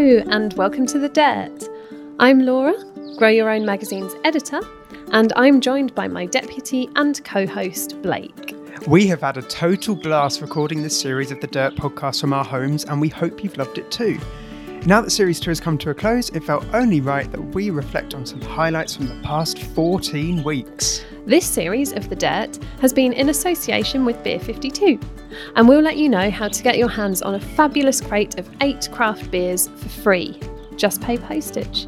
Hello, and welcome to The Dirt. I'm Laura, Grow Your Own Magazine's editor, and I'm joined by my deputy and co host, Blake. We have had a total blast recording this series of the Dirt podcast from our homes, and we hope you've loved it too. Now that Series 2 has come to a close, it felt only right that we reflect on some highlights from the past 14 weeks. This series of The Dirt has been in association with Beer 52, and we'll let you know how to get your hands on a fabulous crate of eight craft beers for free. Just pay postage.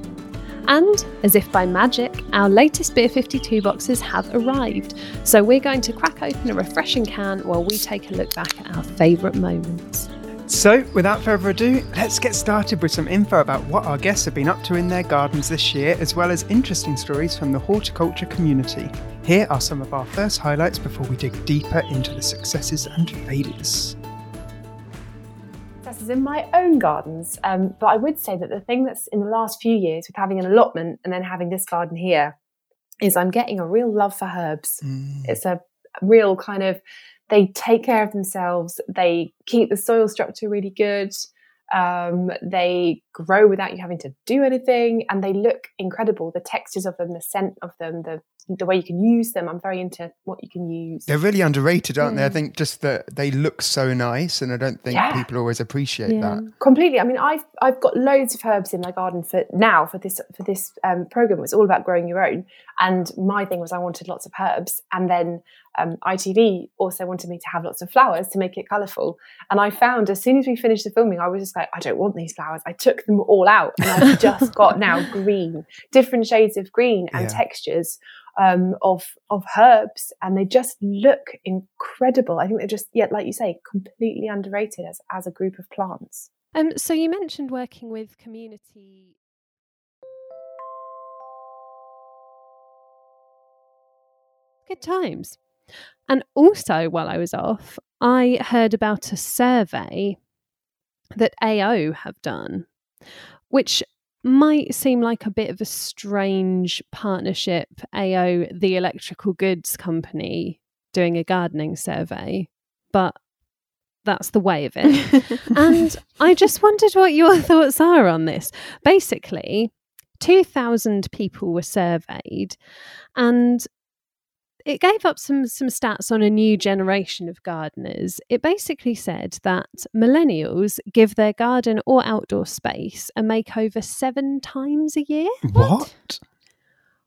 And, as if by magic, our latest Beer 52 boxes have arrived, so we're going to crack open a refreshing can while we take a look back at our favourite moments. So, without further ado, let's get started with some info about what our guests have been up to in their gardens this year, as well as interesting stories from the horticulture community. Here are some of our first highlights before we dig deeper into the successes and failures. Successes in my own gardens, um, but I would say that the thing that's in the last few years with having an allotment and then having this garden here is I'm getting a real love for herbs. Mm. It's a real kind of they take care of themselves. They keep the soil structure really good. Um, they grow without you having to do anything, and they look incredible. The textures of them, the scent of them, the the way you can use them. I'm very into what you can use. They're really underrated, aren't they? I Mm. think just that they look so nice, and I don't think Yeah. people always appreciate that. Completely. I mean, I've I've got loads of herbs in my garden for now for this for this um, program. It's all about growing your own, and my thing was I wanted lots of herbs, and then um, ITV also wanted me to have lots of flowers to make it colourful. And I found as soon as we finished the filming, I was just like, I don't want these flowers. I took them all out, and I've just got now green, different shades of green and Yeah. textures um, of of herbs, and they just look incredible. I think they're just, yeah, like you say, completely underrated as as a group of plants. Um, so, you mentioned working with community. Good times. And also, while I was off, I heard about a survey that AO have done, which might seem like a bit of a strange partnership. AO, the electrical goods company, doing a gardening survey, but that's the way of it. and I just wondered what your thoughts are on this. Basically, 2,000 people were surveyed, and it gave up some some stats on a new generation of gardeners. It basically said that millennials give their garden or outdoor space a makeover seven times a year. What?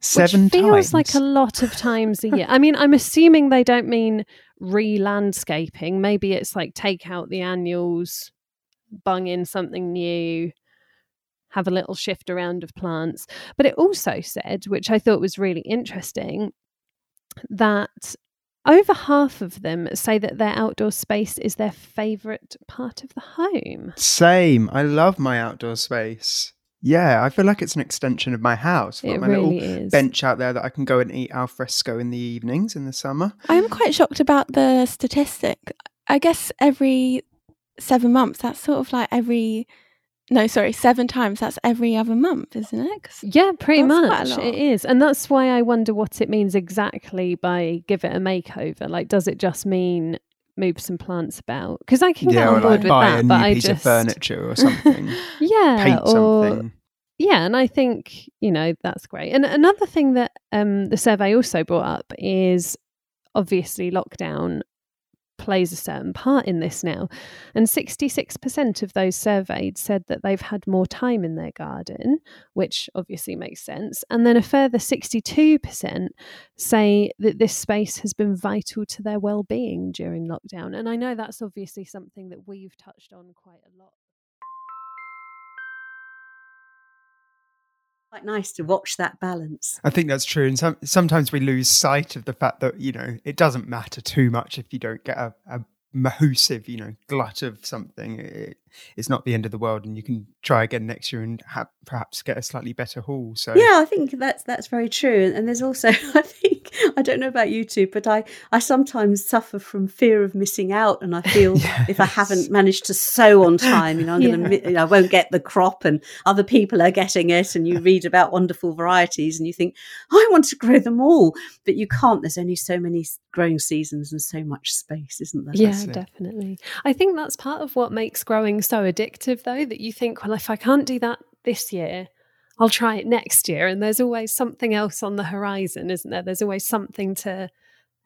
Seven which feels times. like a lot of times a year. I mean, I'm assuming they don't mean re-landscaping. Maybe it's like take out the annuals, bung in something new, have a little shift around of plants. But it also said, which I thought was really interesting, that over half of them say that their outdoor space is their favourite part of the home. Same. I love my outdoor space. Yeah, I feel like it's an extension of my house. I've It my really little is. bench out there that I can go and eat al fresco in the evenings in the summer. I am quite shocked about the statistic. I guess every seven months, that's sort of like every, no, sorry, seven times, that's every other month, isn't it? 'Cause- Yeah, pretty That's quite a much it is. And that's why I wonder what it means exactly by give it a makeover. Like, does it just mean move some plants about? Because I can get yeah, on or board like with buy that, a new but I piece just of furniture or something. yeah, Paint or something. yeah, and I think you know that's great. And another thing that um, the survey also brought up is obviously lockdown plays a certain part in this now. And 66% of those surveyed said that they've had more time in their garden, which obviously makes sense. And then a further 62% say that this space has been vital to their well-being during lockdown. And I know that's obviously something that we've touched on quite a lot. Quite nice to watch that balance. I think that's true. And some, sometimes we lose sight of the fact that, you know, it doesn't matter too much if you don't get a, a mahoosive, you know, glut of something. It, it's not the end of the world. And you can try again next year and ha- perhaps get a slightly better haul. So, Yeah, I think that's that's very true. And there's also, I think, I don't know about you two, but I, I sometimes suffer from fear of missing out, and I feel yes. if I haven't managed to sow on time, you know, I'm yeah. going to, I won't get the crop, and other people are getting it. And you read about wonderful varieties, and you think, oh, I want to grow them all, but you can't. There's only so many growing seasons and so much space, isn't there? Yeah, definitely. I think that's part of what makes growing so addictive, though, that you think, well, if I can't do that this year, I'll try it next year. And there's always something else on the horizon, isn't there? There's always something to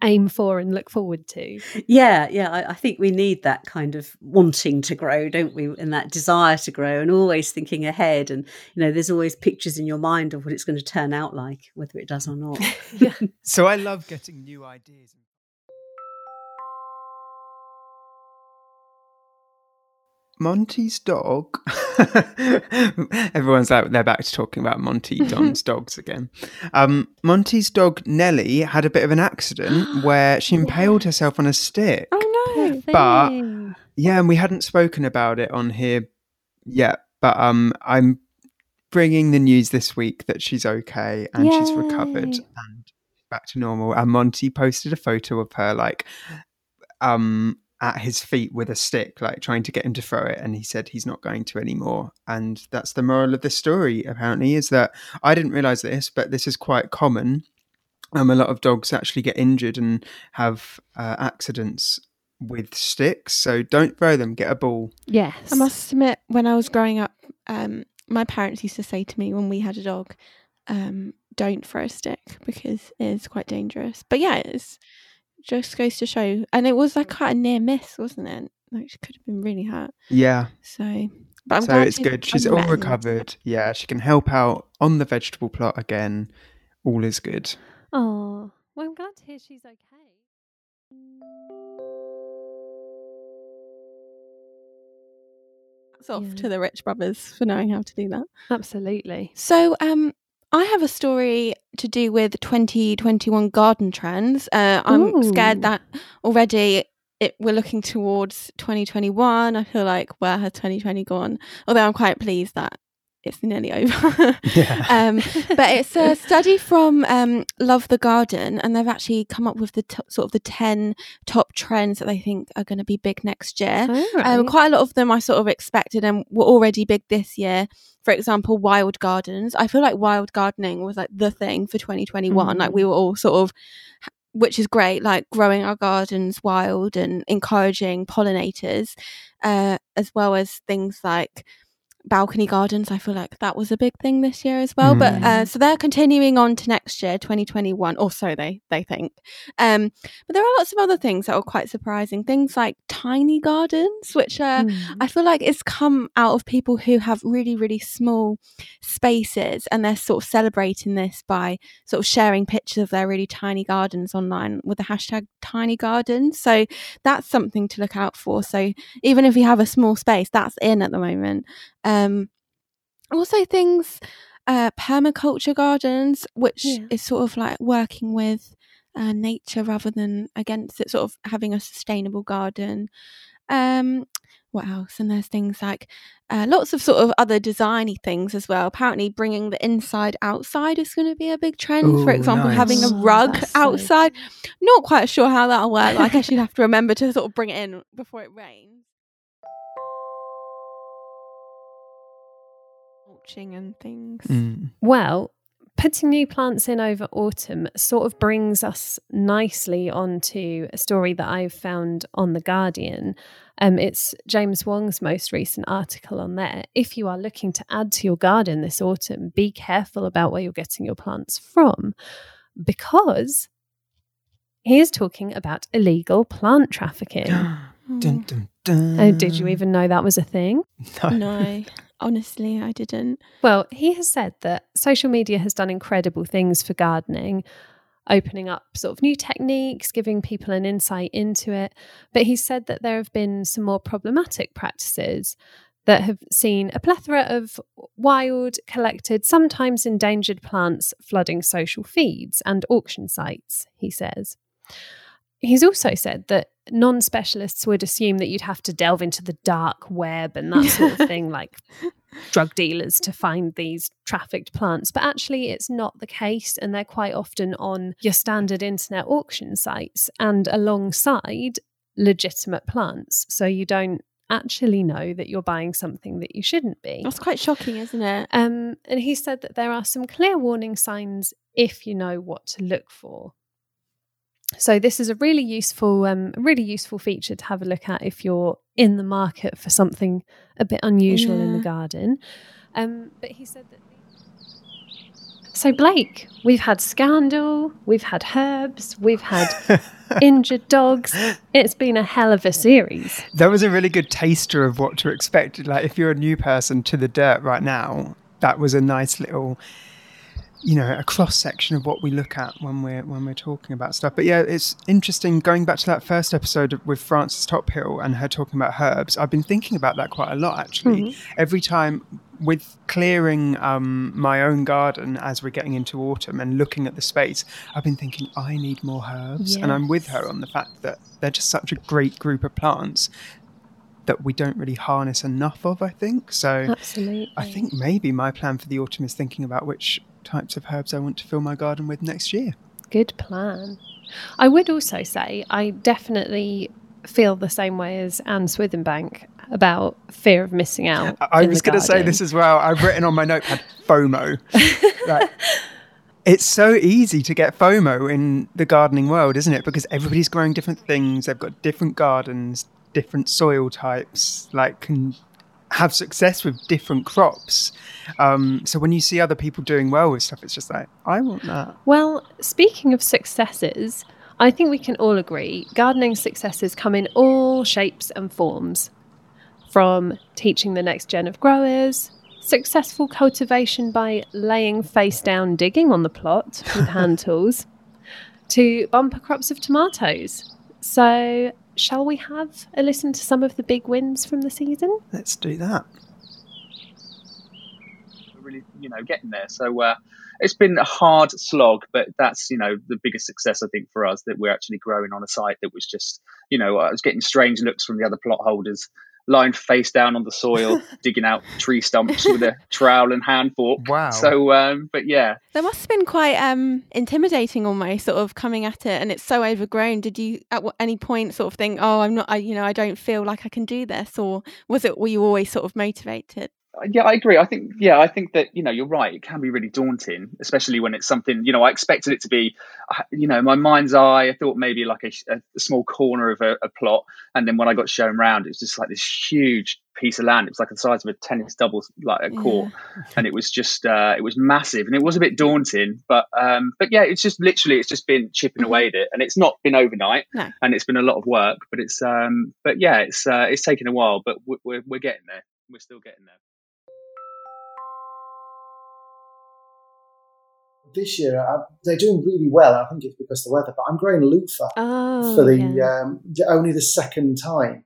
aim for and look forward to. Yeah, yeah. I, I, think we need that kind of wanting to grow, don't we? And that desire to grow and always thinking ahead. And, you know, there's always pictures in your mind of what it's going to turn out like, whether it does or not. yeah. So I love getting new ideas Monty's dog. Everyone's out there back to talking about Monty Don's dogs again. Um, Monty's dog Nellie had a bit of an accident where she impaled herself on a stick. Oh no! But yeah, and we hadn't spoken about it on here yet. But um, I'm bringing the news this week that she's okay and Yay. she's recovered and back to normal. And Monty posted a photo of her like um at his feet with a stick, like trying to get him to throw it, and he said he's not going to anymore. And that's the moral of the story, apparently, is that I didn't realize this, but this is quite common. Um, a lot of dogs actually get injured and have uh, accidents with sticks, so don't throw them. Get a ball. Yes, I must admit, when I was growing up, um, my parents used to say to me when we had a dog, um, "Don't throw a stick because it is quite dangerous." But yeah, it's just goes to show. And it was like quite a near miss, wasn't it? Like she could have been really hurt. Yeah. So, but I'm so it's good. She's all recovered. Yeah, she can help out on the vegetable plot again. All is good. Oh, well, I'm glad to hear she's okay. It's off yeah. to the Rich Brothers for knowing how to do that. Absolutely. So, um, I have a story to do with 2021 garden trends. Uh, I'm Ooh. scared that already it, we're looking towards 2021. I feel like where has 2020 gone? Although I'm quite pleased that it's nearly over. yeah. um, but it's a study from um, Love the Garden, and they've actually come up with the t- sort of the ten top trends that they think are going to be big next year. Oh, right. um, quite a lot of them I sort of expected and were already big this year. For example, wild gardens. I feel like wild gardening was like the thing for 2021. Mm. Like we were all sort of which is great, like growing our gardens wild and encouraging pollinators, uh, as well as things like balcony gardens. I feel like that was a big thing this year as well. Mm. But uh, so they're continuing on to next year, 2021, or so they they think. Um, but there are lots of other things that are quite surprising. Things like tiny gardens, which uh, mm. I feel like it's come out of people who have really really small spaces, and they're sort of celebrating this by sort of sharing pictures of their really tiny gardens online with the hashtag tiny gardens. So that's something to look out for. So even if you have a small space, that's in at the moment. Um, also, things uh, permaculture gardens, which yeah. is sort of like working with uh, nature rather than against it, sort of having a sustainable garden. Um, what else? And there's things like uh, lots of sort of other designy things as well. Apparently, bringing the inside outside is going to be a big trend. Ooh, For example, nice. having a rug oh, outside. Not quite sure how that'll work. I guess you'd have to remember to sort of bring it in before it rains. Mulching and things. Mm. Well, putting new plants in over autumn sort of brings us nicely onto a story that I've found on The Guardian. Um, it's James Wong's most recent article on there. If you are looking to add to your garden this autumn, be careful about where you're getting your plants from because he is talking about illegal plant trafficking. dun, dun, dun. Oh, did you even know that was a thing? No. no. Honestly, I didn't. Well, he has said that social media has done incredible things for gardening, opening up sort of new techniques, giving people an insight into it. But he said that there have been some more problematic practices that have seen a plethora of wild, collected, sometimes endangered plants flooding social feeds and auction sites, he says. He's also said that non specialists would assume that you'd have to delve into the dark web and that sort of thing, like drug dealers to find these trafficked plants, but actually it's not the case, and they're quite often on your standard internet auction sites and alongside legitimate plants. So you don't actually know that you're buying something that you shouldn't be. That's quite shocking, isn't it? Um, and he said that there are some clear warning signs if you know what to look for. So this is a really useful, um, really useful feature to have a look at if you're in the market for something a bit unusual yeah. in the garden. Um, but he said that. So Blake, we've had scandal, we've had herbs, we've had injured dogs. It's been a hell of a series. That was a really good taster of what to expect. Like if you're a new person to the dirt right now, that was a nice little you know a cross section of what we look at when we're when we're talking about stuff but yeah it's interesting going back to that first episode with frances tophill and her talking about herbs i've been thinking about that quite a lot actually mm-hmm. every time with clearing um, my own garden as we're getting into autumn and looking at the space i've been thinking i need more herbs yes. and i'm with her on the fact that they're just such a great group of plants that we don't really harness enough of, I think. So Absolutely. I think maybe my plan for the autumn is thinking about which types of herbs I want to fill my garden with next year. Good plan. I would also say I definitely feel the same way as Anne Swithenbank about fear of missing out. I, was going to say this as well. I've written on my notepad FOMO. like, it's so easy to get FOMO in the gardening world, isn't it? Because everybody's growing different things. They've got different gardens, different soil types, like can have success with different crops. Um, so when you see other people doing well with stuff, it's just like, I want that. Well, speaking of successes, I think we can all agree gardening successes come in all shapes and forms from teaching the next gen of growers, successful cultivation by laying face down digging on the plot with hand tools, to bumper crops of tomatoes. So shall we have a listen to some of the big wins from the season? Let's do that. We're Really, you know, getting there. So uh, it's been a hard slog, but that's you know the biggest success I think for us that we're actually growing on a site that was just you know I was getting strange looks from the other plot holders lying face down on the soil, digging out tree stumps with a trowel and hand fork. Wow. So, um, but yeah. That must have been quite um, intimidating almost, sort of coming at it and it's so overgrown. Did you at any point sort of think, oh, I'm not, I, you know, I don't feel like I can do this? Or was it, were you always sort of motivated? Yeah, I agree. I think, yeah, I think that, you know, you're right. It can be really daunting, especially when it's something, you know, I expected it to be, uh, you know, my mind's eye, I thought maybe like a, a small corner of a, a, plot. And then when I got shown around, it was just like this huge piece of land. It was like the size of a tennis doubles, like a court. Yeah. And it was just, uh, it was massive and it was a bit daunting. But, um, but yeah, it's just literally, it's just been chipping away at it. And it's not been overnight no. and it's been a lot of work, but it's, um, but yeah, it's, uh, it's taken a while, but we're, we're getting there. We're still getting there. This year uh, they're doing really well. I think it's because of the weather, but I'm growing loofah oh, for the yeah. um, only the second time.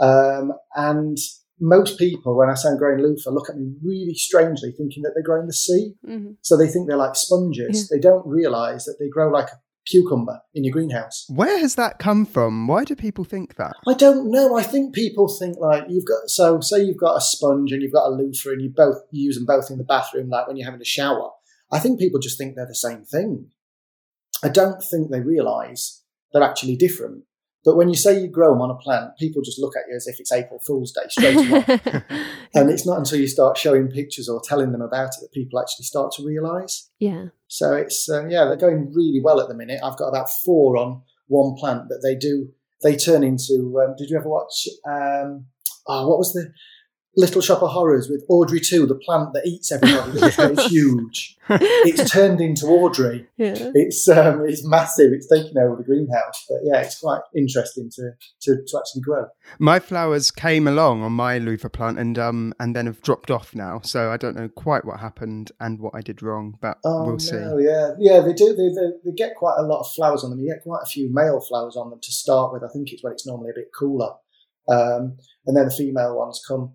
Um, and most people, when I say I'm growing loofah, look at me really strangely, thinking that they're growing the sea. Mm-hmm. So they think they're like sponges. Yeah. They don't realise that they grow like a cucumber in your greenhouse. Where has that come from? Why do people think that? I don't know. I think people think like you've got so say you've got a sponge and you've got a loofah and you both you use them both in the bathroom, like when you're having a shower. I think people just think they're the same thing. I don't think they realise they're actually different. But when you say you grow them on a plant, people just look at you as if it's April Fool's Day straight away. and it's not until you start showing pictures or telling them about it that people actually start to realise. Yeah. So it's uh, yeah, they're going really well at the minute. I've got about four on one plant that they do. They turn into. Um, did you ever watch? Um, oh, what was the Little Shop of Horrors with Audrey 2, the plant that eats everybody. it's huge. It's turned into Audrey. Yeah. It's um, it's massive. It's taking over the greenhouse. But yeah, it's quite interesting to, to, to actually grow. My flowers came along on my loofah plant and um and then have dropped off now. So I don't know quite what happened and what I did wrong, but oh, we'll see. Yeah, yeah, they do. They, they, they get quite a lot of flowers on them. You get quite a few male flowers on them to start with. I think it's when it's normally a bit cooler. Um, and then the female ones come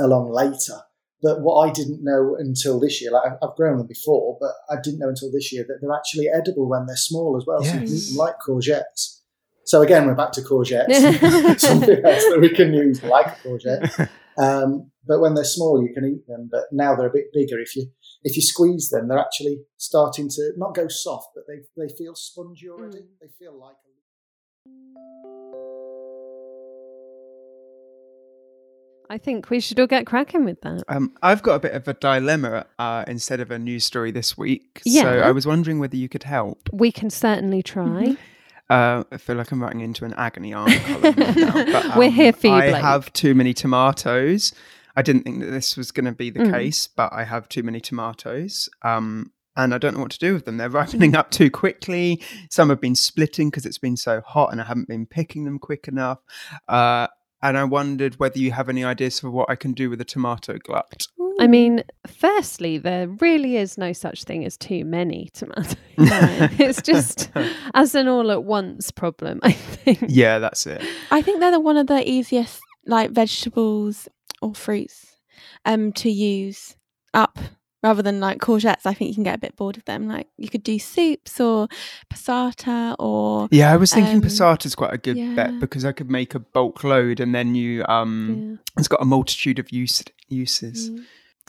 along later. But what I didn't know until this year, like I've grown them before, but I didn't know until this year that they're actually edible when they're small as well. Yes. So you can eat them like courgettes. So again, we're back to courgettes, something else that we can use like a courgette. Um, but when they're small, you can eat them. But now they're a bit bigger. If you if you squeeze them, they're actually starting to not go soft, but they they feel spongy already. Mm. They feel like. I think we should all get cracking with that. Um, I've got a bit of a dilemma uh, instead of a news story this week. Yeah. So I was wondering whether you could help. We can certainly try. Uh, I feel like I'm writing into an agony aunt right now. But, um, We're here for you, I Blake. have too many tomatoes. I didn't think that this was going to be the Mm. case, but I have too many tomatoes. Um, and I don't know what to do with them. They're ripening up too quickly. Some have been splitting because it's been so hot and I haven't been picking them quick enough. Uh, and I wondered whether you have any ideas for what I can do with a tomato glut. I mean, firstly, there really is no such thing as too many tomatoes. it's just as an all at once problem, I think. Yeah, that's it. I think they're the, one of the easiest like vegetables or fruits um to use up rather than like courgettes. I think you can get a bit bored of them. Like you could do soups or passata or Yeah, I was thinking Um, is quite a good yeah. bet because I could make a bulk load and then you um it's got a multitude of use, uses. Mm.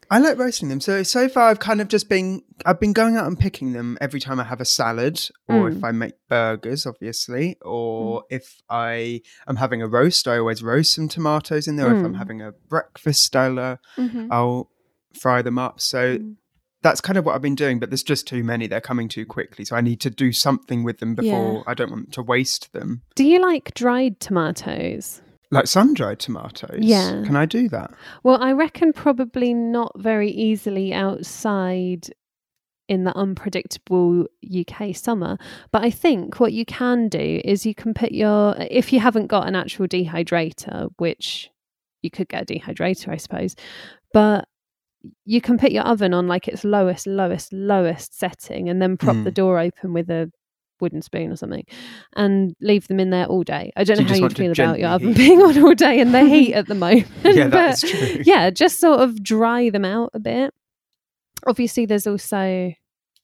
I like roasting them. So so far I've kind of just been I've been going out and picking them every time I have a salad or if Mm. I make burgers obviously or if I am having a roast I always roast some tomatoes in there or if I'm Mm. having a breakfast uh, Mhm. I'll fry them up. So Mm. that's kind of what I've been doing, but there's just too many. They're coming too quickly. So I need to do something with them before Yeah. I don't want to waste them. Do you like dried tomatoes? Like sun dried tomatoes. Yeah. Can I do that? Well, I reckon probably not very easily outside in the unpredictable UK summer. But I think what you can do is you can put your, if you haven't got an actual dehydrator, which you could get a dehydrator, I suppose, but you can put your oven on like its lowest, lowest, lowest setting and then prop the Mm. door open with a wooden spoon or something and leave them in there all day. I don't So know you how you want to feel about your gently oven heat being on all day in the heat at the moment. Yeah, but that is true. yeah, just sort of dry them out a bit. Obviously, there's also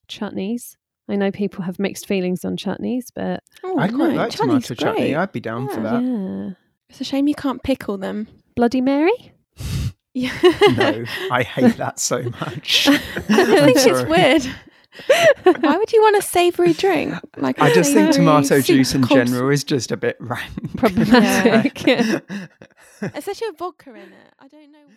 chutneys. I know people have mixed feelings on chutneys, but Oh, I quite no, like chutney's tomato chutney. I'd be down for that. yeah. It's a shame you can't pickle them. Bloody Mary? Yeah. No, I hate that so much. I think it's weird. Why would you want a savoury drink? Like I a just think tomato juice in called- general is just a bit rank. Problematic. Yeah. especially with vodka in it. I don't know why.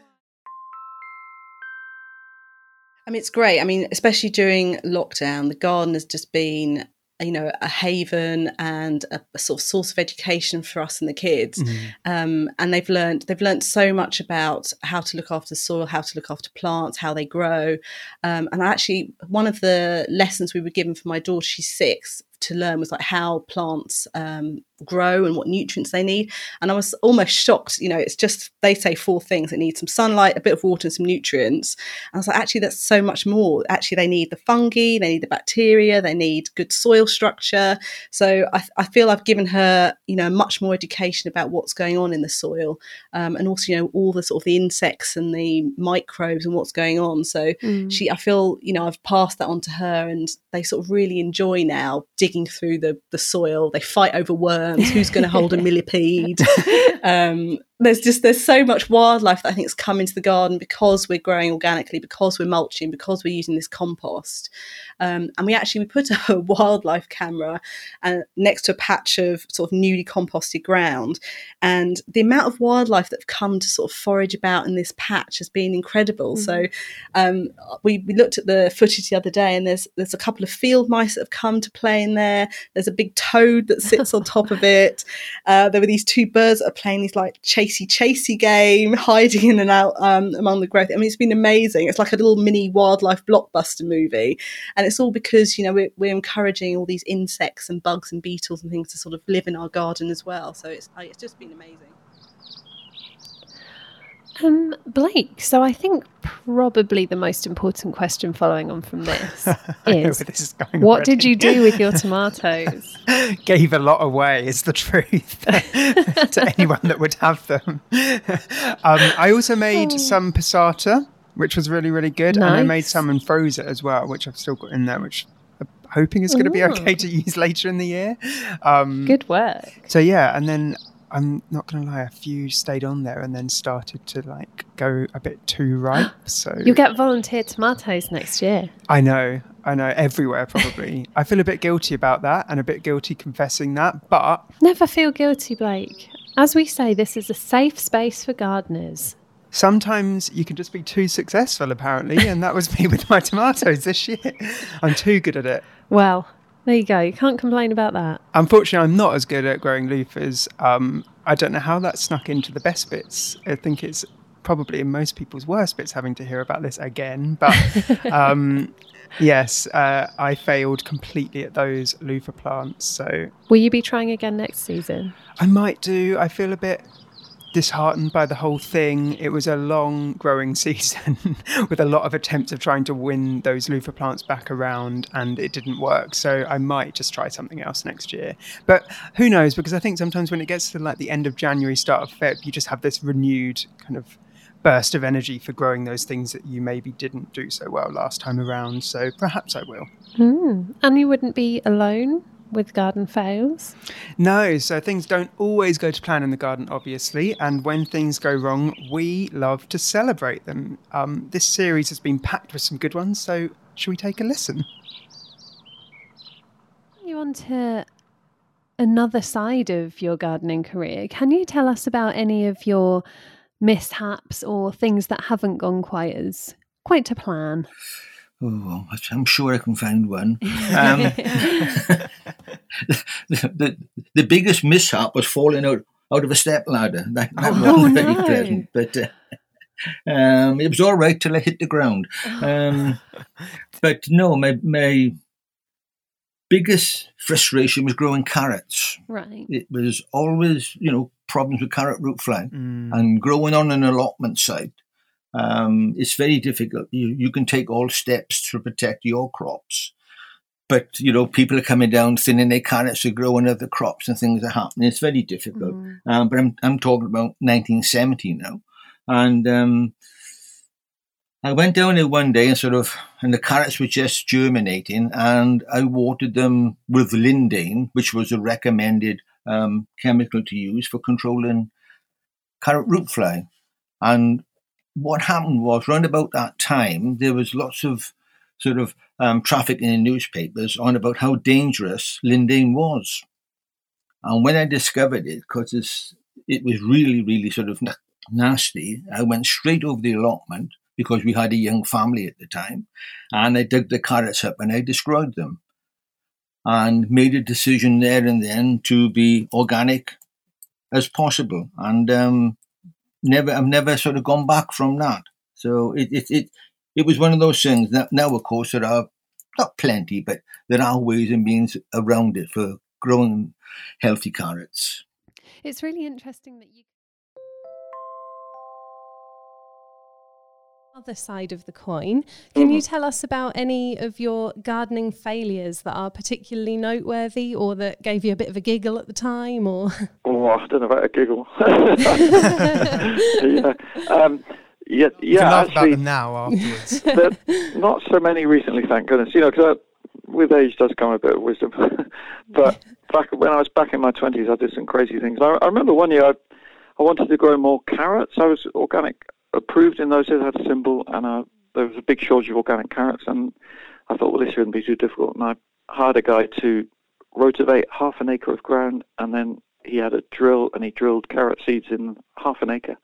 I mean, it's great. I mean, especially during lockdown, the garden has just been, you know, a haven and a, a sort of source of education for us and the kids. Mhm. Um, and they've learned they've learned so much about how to look after soil, how to look after plants, how they grow. Um, and actually, one of the lessons we were given for my daughter, she's six, to learn was like how plants um, grow and what nutrients they need. And I was almost shocked. You know, it's just they say four things: it needs some sunlight, a bit of water, and some nutrients. And I was like, actually, that's so much more. Actually, they need the fungi, they need the bacteria, they need good soil structure. So I, I feel I've given her, you know, much more education about what's going on in the soil, um, and also, you know, all the sort of the insects and the microbes and what's going on. So Mm. she, I feel, you know, I've passed that on to her, and they sort of really enjoy now digging through the the soil. They fight over worms. Who's going to hold a millipede? um, there's just there's so much wildlife that I think has come into the garden because we're growing organically, because we're mulching, because we're using this compost. Um, and we actually we put a wildlife camera uh, next to a patch of sort of newly composted ground, and the amount of wildlife that have come to sort of forage about in this patch has been incredible. So um, we, we looked at the footage the other day, and there's there's a couple of field mice that have come to play in there. There's a big toad that sits on top of it. Uh, there were these two birds that are playing these like chasey chasey game, hiding in and out um, among the growth. I mean, it's been amazing. It's like a little mini wildlife blockbuster movie, and it's all because you know we're, we're encouraging all these insects and bugs and beetles and things to sort of live in our garden as well. So it's it's just been amazing. Um, Blake, so I think probably the most important question following on from this is this is going what did you do with your tomatoes? Gave a lot away, is the truth, to anyone that would have them. um, I also made some passata, which was really, really good. And I made some and froze it as well, which I've still got in there, which I'm hoping is going to be okay to use later in the year. Um, Good work. So yeah, and then I'm not going to lie, a few stayed on there and then started to like go a bit too ripe. So you'll get volunteer tomatoes next year. I know, I know, everywhere probably. I feel a bit guilty about that and a bit guilty confessing that, but never feel guilty, Blake. As we say, this is a safe space for gardeners. Sometimes you can just be too successful, apparently, and that was me with my tomatoes this year. I'm too good at it. Well, there you go. You can't complain about that. Unfortunately, I'm not as good at growing loofahs. Um, I don't know how that snuck into the best bits. I think it's probably in most people's worst bits having to hear about this again. But um, yes, uh, I failed completely at those loofah plants. So, will you be trying again next season? I might do. I feel a bit disheartened by the whole thing. It was a long growing season with a lot of attempts of trying to win those loofah plants back around, and it didn't work. So I might just try something else next year. But who knows? Because I think sometimes when it gets to like the end of January, start of Feb, you just have this renewed kind of burst of energy for growing those things that you maybe didn't do so well last time around. So perhaps I will. Mm. And you wouldn't be alone with garden fails? No, so things don't always go to plan in the garden, obviously, and when things go wrong, we love to celebrate them. Um, this series has been packed with some good ones, so should we take a listen? You on to another side of your gardening career. Can you tell us about any of your mishaps or things that haven't gone quite as quite to plan? Oh, I'm sure I can find one. Um, the, the, the, biggest mishap was falling out, out of a step ladder. That, that oh, wasn't no. very pleasant, but uh, um, it was all right till I hit the ground. Um, but no, my my biggest frustration was growing carrots. Right. It was always, you know, problems with carrot root fly mm. and growing on an allotment site um, it's very difficult. You, you can take all steps to protect your crops, but you know people are coming down, thinning can't actually grow another crops and things are happening. It's very difficult. Mm. Um, but I'm I'm talking about 1970 now, and um, I went down there one day and sort of, and the carrots were just germinating, and I watered them with Lindane, which was a recommended um, chemical to use for controlling carrot root fly. And what happened was, around about that time, there was lots of sort of um, traffic in the newspapers on about how dangerous Lindane was. And when I discovered it, because it was really, really sort of nasty, I went straight over the allotment because we had a young family at the time, and I dug the carrots up and I destroyed them, and made a decision there and then to be organic as possible. And um, never I've never sort of gone back from that. So it it it, it was one of those things that now of course there are not plenty, but there are ways and means around it for growing healthy carrots. It's really interesting that you other side of the coin. Can mm-hmm. you tell us about any of your gardening failures that are particularly noteworthy or that gave you a bit of a giggle at the time or Oh, I don't know about a giggle. yeah. Um, yeah, yeah. laugh actually, about them now afterwards. not so many recently, thank goodness. You know, because with age does come a bit of wisdom. but back when I was back in my twenties, I did some crazy things. I, I remember one year I, I wanted to grow more carrots. I was organic approved in those days. I had a symbol, and uh, there was a big shortage of organic carrots. And I thought, well, this shouldn't be too difficult. And I hired a guy to rotivate half an acre of ground, and then he had a drill, and he drilled carrot seeds in half an acre,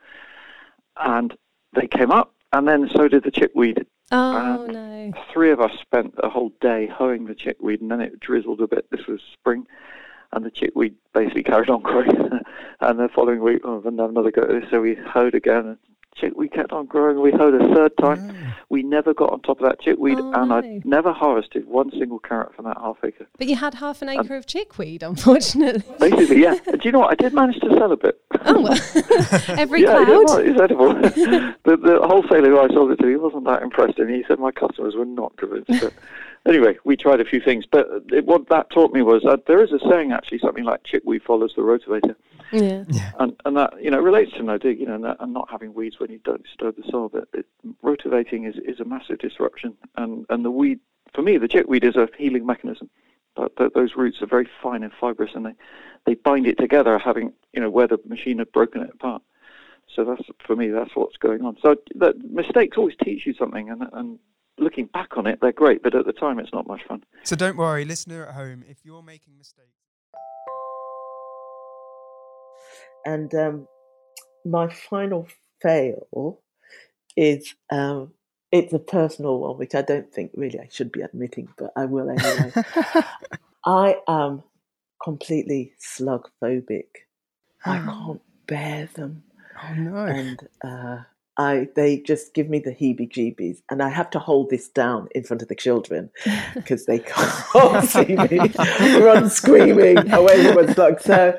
and they came up. And then so did the chickweed. Oh and no! Three of us spent a whole day hoeing the chickweed, and then it drizzled a bit. This was spring, and the chickweed basically carried on growing. and the following week, we oh, and another go so we hoed again, chickweed kept on growing. We hoed a third time. Mm. We never got on top of that chickweed, oh, and no. I never harvested one single carrot from that half acre. But you had half an acre of chickweed, unfortunately. Basically, yeah. Do you know what? I did manage to sell a bit. Oh, well. every yeah, cloud? Yeah, it's edible. the, the wholesaler who I sold it to, he wasn't that impressed, and he said my customers were not convinced. But anyway, we tried a few things. But it, what that taught me was uh, there is a saying, actually, something like chickweed follows the rotivator. Yeah. yeah. And, and that, you know, relates to no dig, you know, and, that, and not having weeds when you don't disturb the soil. But it, rotivating is, is a massive disruption. And, and the weed, for me, the chickweed is a healing mechanism. but th- those roots are very fine and fibrous, and they, they bind it together, having you know where the machine had broken it apart. So that's for me, that's what's going on. So that mistakes always teach you something, and and looking back on it, they're great, but at the time, it's not much fun. So don't worry, listener at home, if you're making mistakes. And um, my final fail is um, it's a personal one, which I don't think really I should be admitting, but I will anyway. I am completely slug phobic. I can't bear them. Oh no! And uh, I they just give me the heebie-jeebies, and I have to hold this down in front of the children because they can't see me run screaming away from a slug. So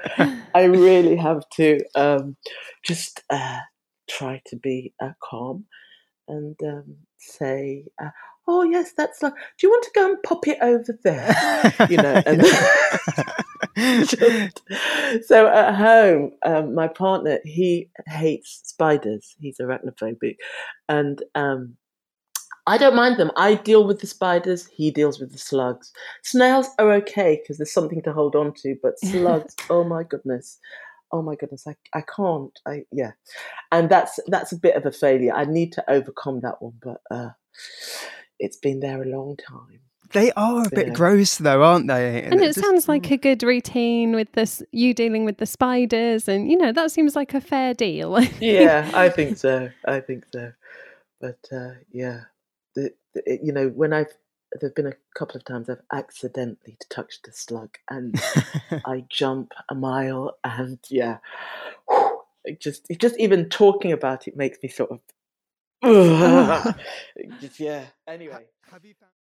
I really have to um, just uh, try to be uh, calm and um, say, uh, "Oh yes, that's like. Do you want to go and pop it over there?" you know. And so at home, um, my partner he hates spiders. He's arachnophobic, and um, I don't mind them. I deal with the spiders. He deals with the slugs. Snails are okay because there's something to hold on to, but slugs, oh my goodness oh my goodness i, I can't i yeah and that's that's a bit of a failure i need to overcome that one but uh it's been there a long time they are a bit gross though aren't they and, and it, it just, sounds like mm. a good routine with this you dealing with the spiders and you know that seems like a fair deal yeah i think so i think so but uh yeah the, the, you know when i've there've been a couple of times I've accidentally touched a slug and I jump a mile and yeah, it just it just even talking about it makes me sort of just, yeah. Anyway, have you found?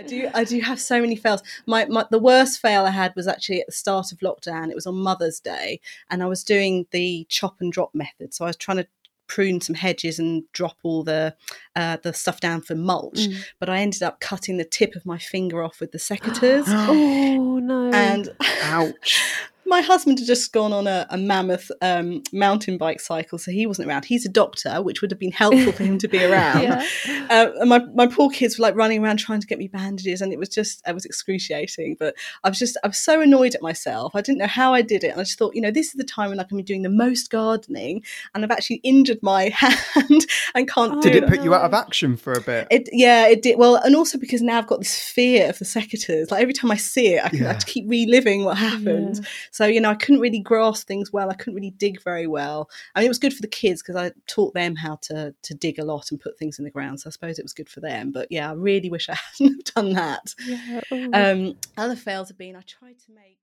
I do. I do have so many fails. My, my the worst fail I had was actually at the start of lockdown. It was on Mother's Day, and I was doing the chop and drop method. So I was trying to prune some hedges and drop all the uh, the stuff down for mulch. Mm. But I ended up cutting the tip of my finger off with the secateurs. oh no! And ouch! my husband had just gone on a, a mammoth um, mountain bike cycle, so he wasn't around. He's a doctor, which would have been helpful for him to be around. yeah. uh, and my, my poor kids were like running around trying to get me bandages, and it was just, it was excruciating. But I was just, I was so annoyed at myself. I didn't know how I did it. And I just thought, you know, this is the time when I can be doing the most gardening, and I've actually injured my hand and can't oh, Did it, put you out of action for a bit? It, yeah, it did. Well, and also because now I've got this fear of the secateurs. Like every time I see it, I, can, yeah. I have to keep reliving what happened. Yeah. So, you know, I couldn't really grasp things well. I couldn't really dig very well. I mean, it was good for the kids because I taught them how to to dig a lot and put things in the ground. So I suppose it was good for them. But yeah, I really wish I hadn't done that. Yeah. Um, other fails have been I tried to make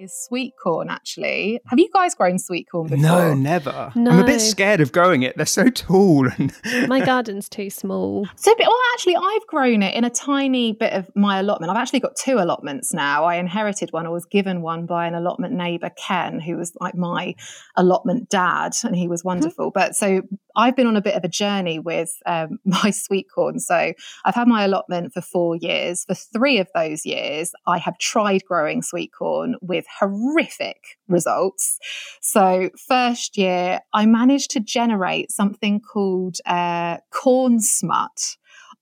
is sweet corn actually. Have you guys grown sweet corn before? No, never. No. I'm a bit scared of growing it. They're so tall and my garden's too small. So well actually I've grown it in a tiny bit of my allotment. I've actually got two allotments now. I inherited one, I was given one by an allotment neighbour, Ken, who was like my allotment dad, and he was mm-hmm. wonderful. Mm-hmm. But so I've been on a bit of a journey with um, my sweet corn. So I've had my allotment for four years. For three of those years, I have tried growing sweet corn with horrific results. So, first year, I managed to generate something called uh, corn smut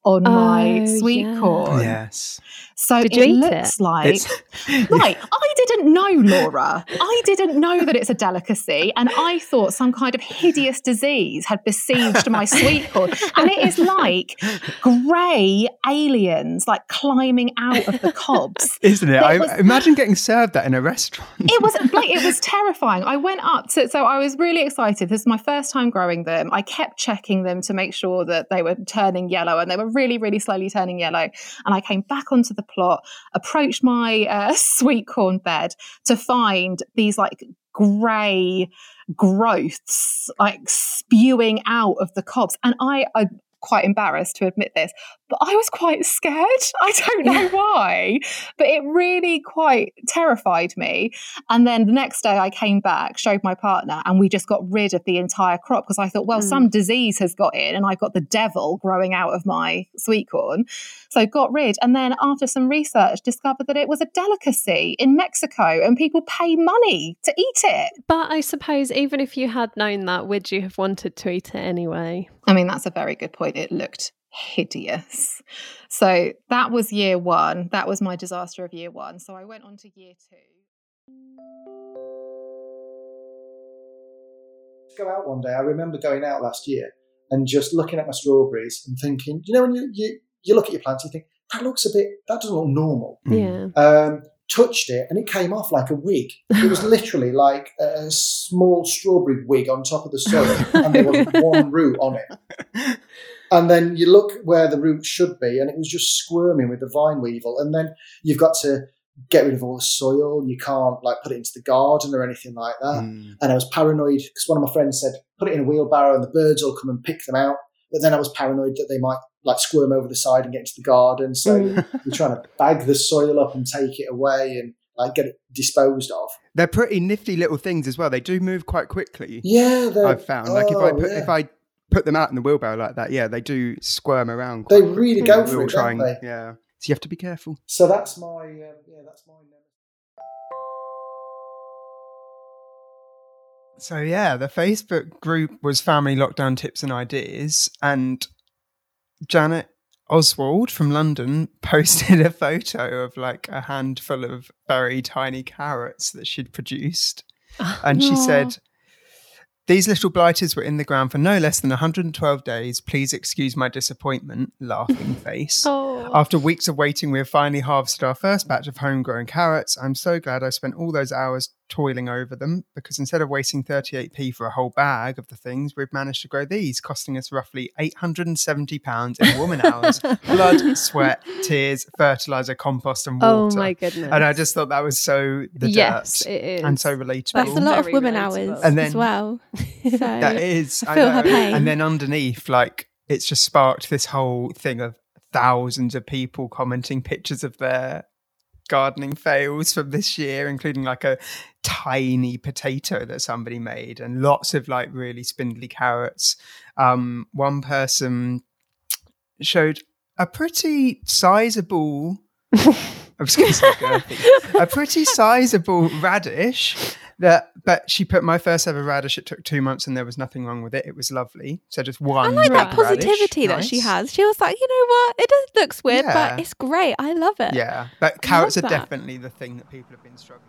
on oh, my sweet yeah. corn. Yes. So Did it looks it? like right. I didn't know, Laura. I didn't know that it's a delicacy, and I thought some kind of hideous disease had besieged my sweet corn. And it is like grey aliens, like climbing out of the cobs, isn't it? I was, imagine getting served that in a restaurant. it was like it was terrifying. I went up to, so I was really excited. This is my first time growing them. I kept checking them to make sure that they were turning yellow, and they were really, really slowly turning yellow. And I came back onto the plot, approached my uh, sweet corn bed to find these like grey growths like spewing out of the cobs. And I, I quite embarrassed to admit this, but I was quite scared. I don't know why, but it really quite terrified me. And then the next day I came back, showed my partner, and we just got rid of the entire crop because I thought, well, mm. some disease has got in and I've got the devil growing out of my sweet corn. So got rid. And then after some research, discovered that it was a delicacy in Mexico and people pay money to eat it. But I suppose even if you had known that, would you have wanted to eat it anyway? I mean, that's a very good point. It looked hideous. So that was year one. That was my disaster of year one. So I went on to year two. Go out one day. I remember going out last year and just looking at my strawberries and thinking, you know, when you, you, you look at your plants, you think, that looks a bit, that doesn't look normal. Yeah. Um, touched it and it came off like a wig. It was literally like a small strawberry wig on top of the soil and there was one root on it. And then you look where the root should be, and it was just squirming with the vine weevil. And then you've got to get rid of all the soil. You can't like put it into the garden or anything like that. Mm. And I was paranoid because one of my friends said, put it in a wheelbarrow and the birds will come and pick them out. But then I was paranoid that they might like squirm over the side and get into the garden. So mm. you're trying to bag the soil up and take it away and like get it disposed of. They're pretty nifty little things as well. They do move quite quickly. Yeah, I've found. Oh, like if I put, yeah. if I put them out in the wheelbarrow like that, yeah, they do squirm around. They really go for it, trying, don't they? Yeah. So you have to be careful. So that's my um, yeah, that's my. So yeah, the Facebook group was Family Lockdown Tips and Ideas, and Janet Oswald from London posted a photo of like a handful of very tiny carrots that she'd produced, and she said these little blighters were in the ground for no less than 112 days. Please excuse my disappointment, laughing face. oh. After weeks of waiting, we have finally harvested our first batch of homegrown carrots. I'm so glad I spent all those hours toiling over them because instead of wasting 38p for a whole bag of the things, we've managed to grow these, costing us roughly £870 in woman hours, blood, sweat, tears, fertilizer, compost, and oh water. Oh my goodness. And I just thought that was so the yes, dirt it is. and so relatable. That's a lot Very of woman relatable. hours and then, as well. so that is. I feel her pain. And then underneath, like, it's just sparked this whole thing of thousands of people commenting pictures of their gardening fails from this year, including like a tiny potato that somebody made and lots of like really spindly carrots. Um, one person showed a pretty sizable. I was going to say girthy, a pretty sizable radish that, but she put my first ever radish. It took two months, and there was nothing wrong with it. It was lovely. So just one. I like that positivity that nice. she has. She was like, you know what? It does looks weird, yeah. but it's great. I love it. Yeah, but carrots are that. definitely the thing that people have been struggling.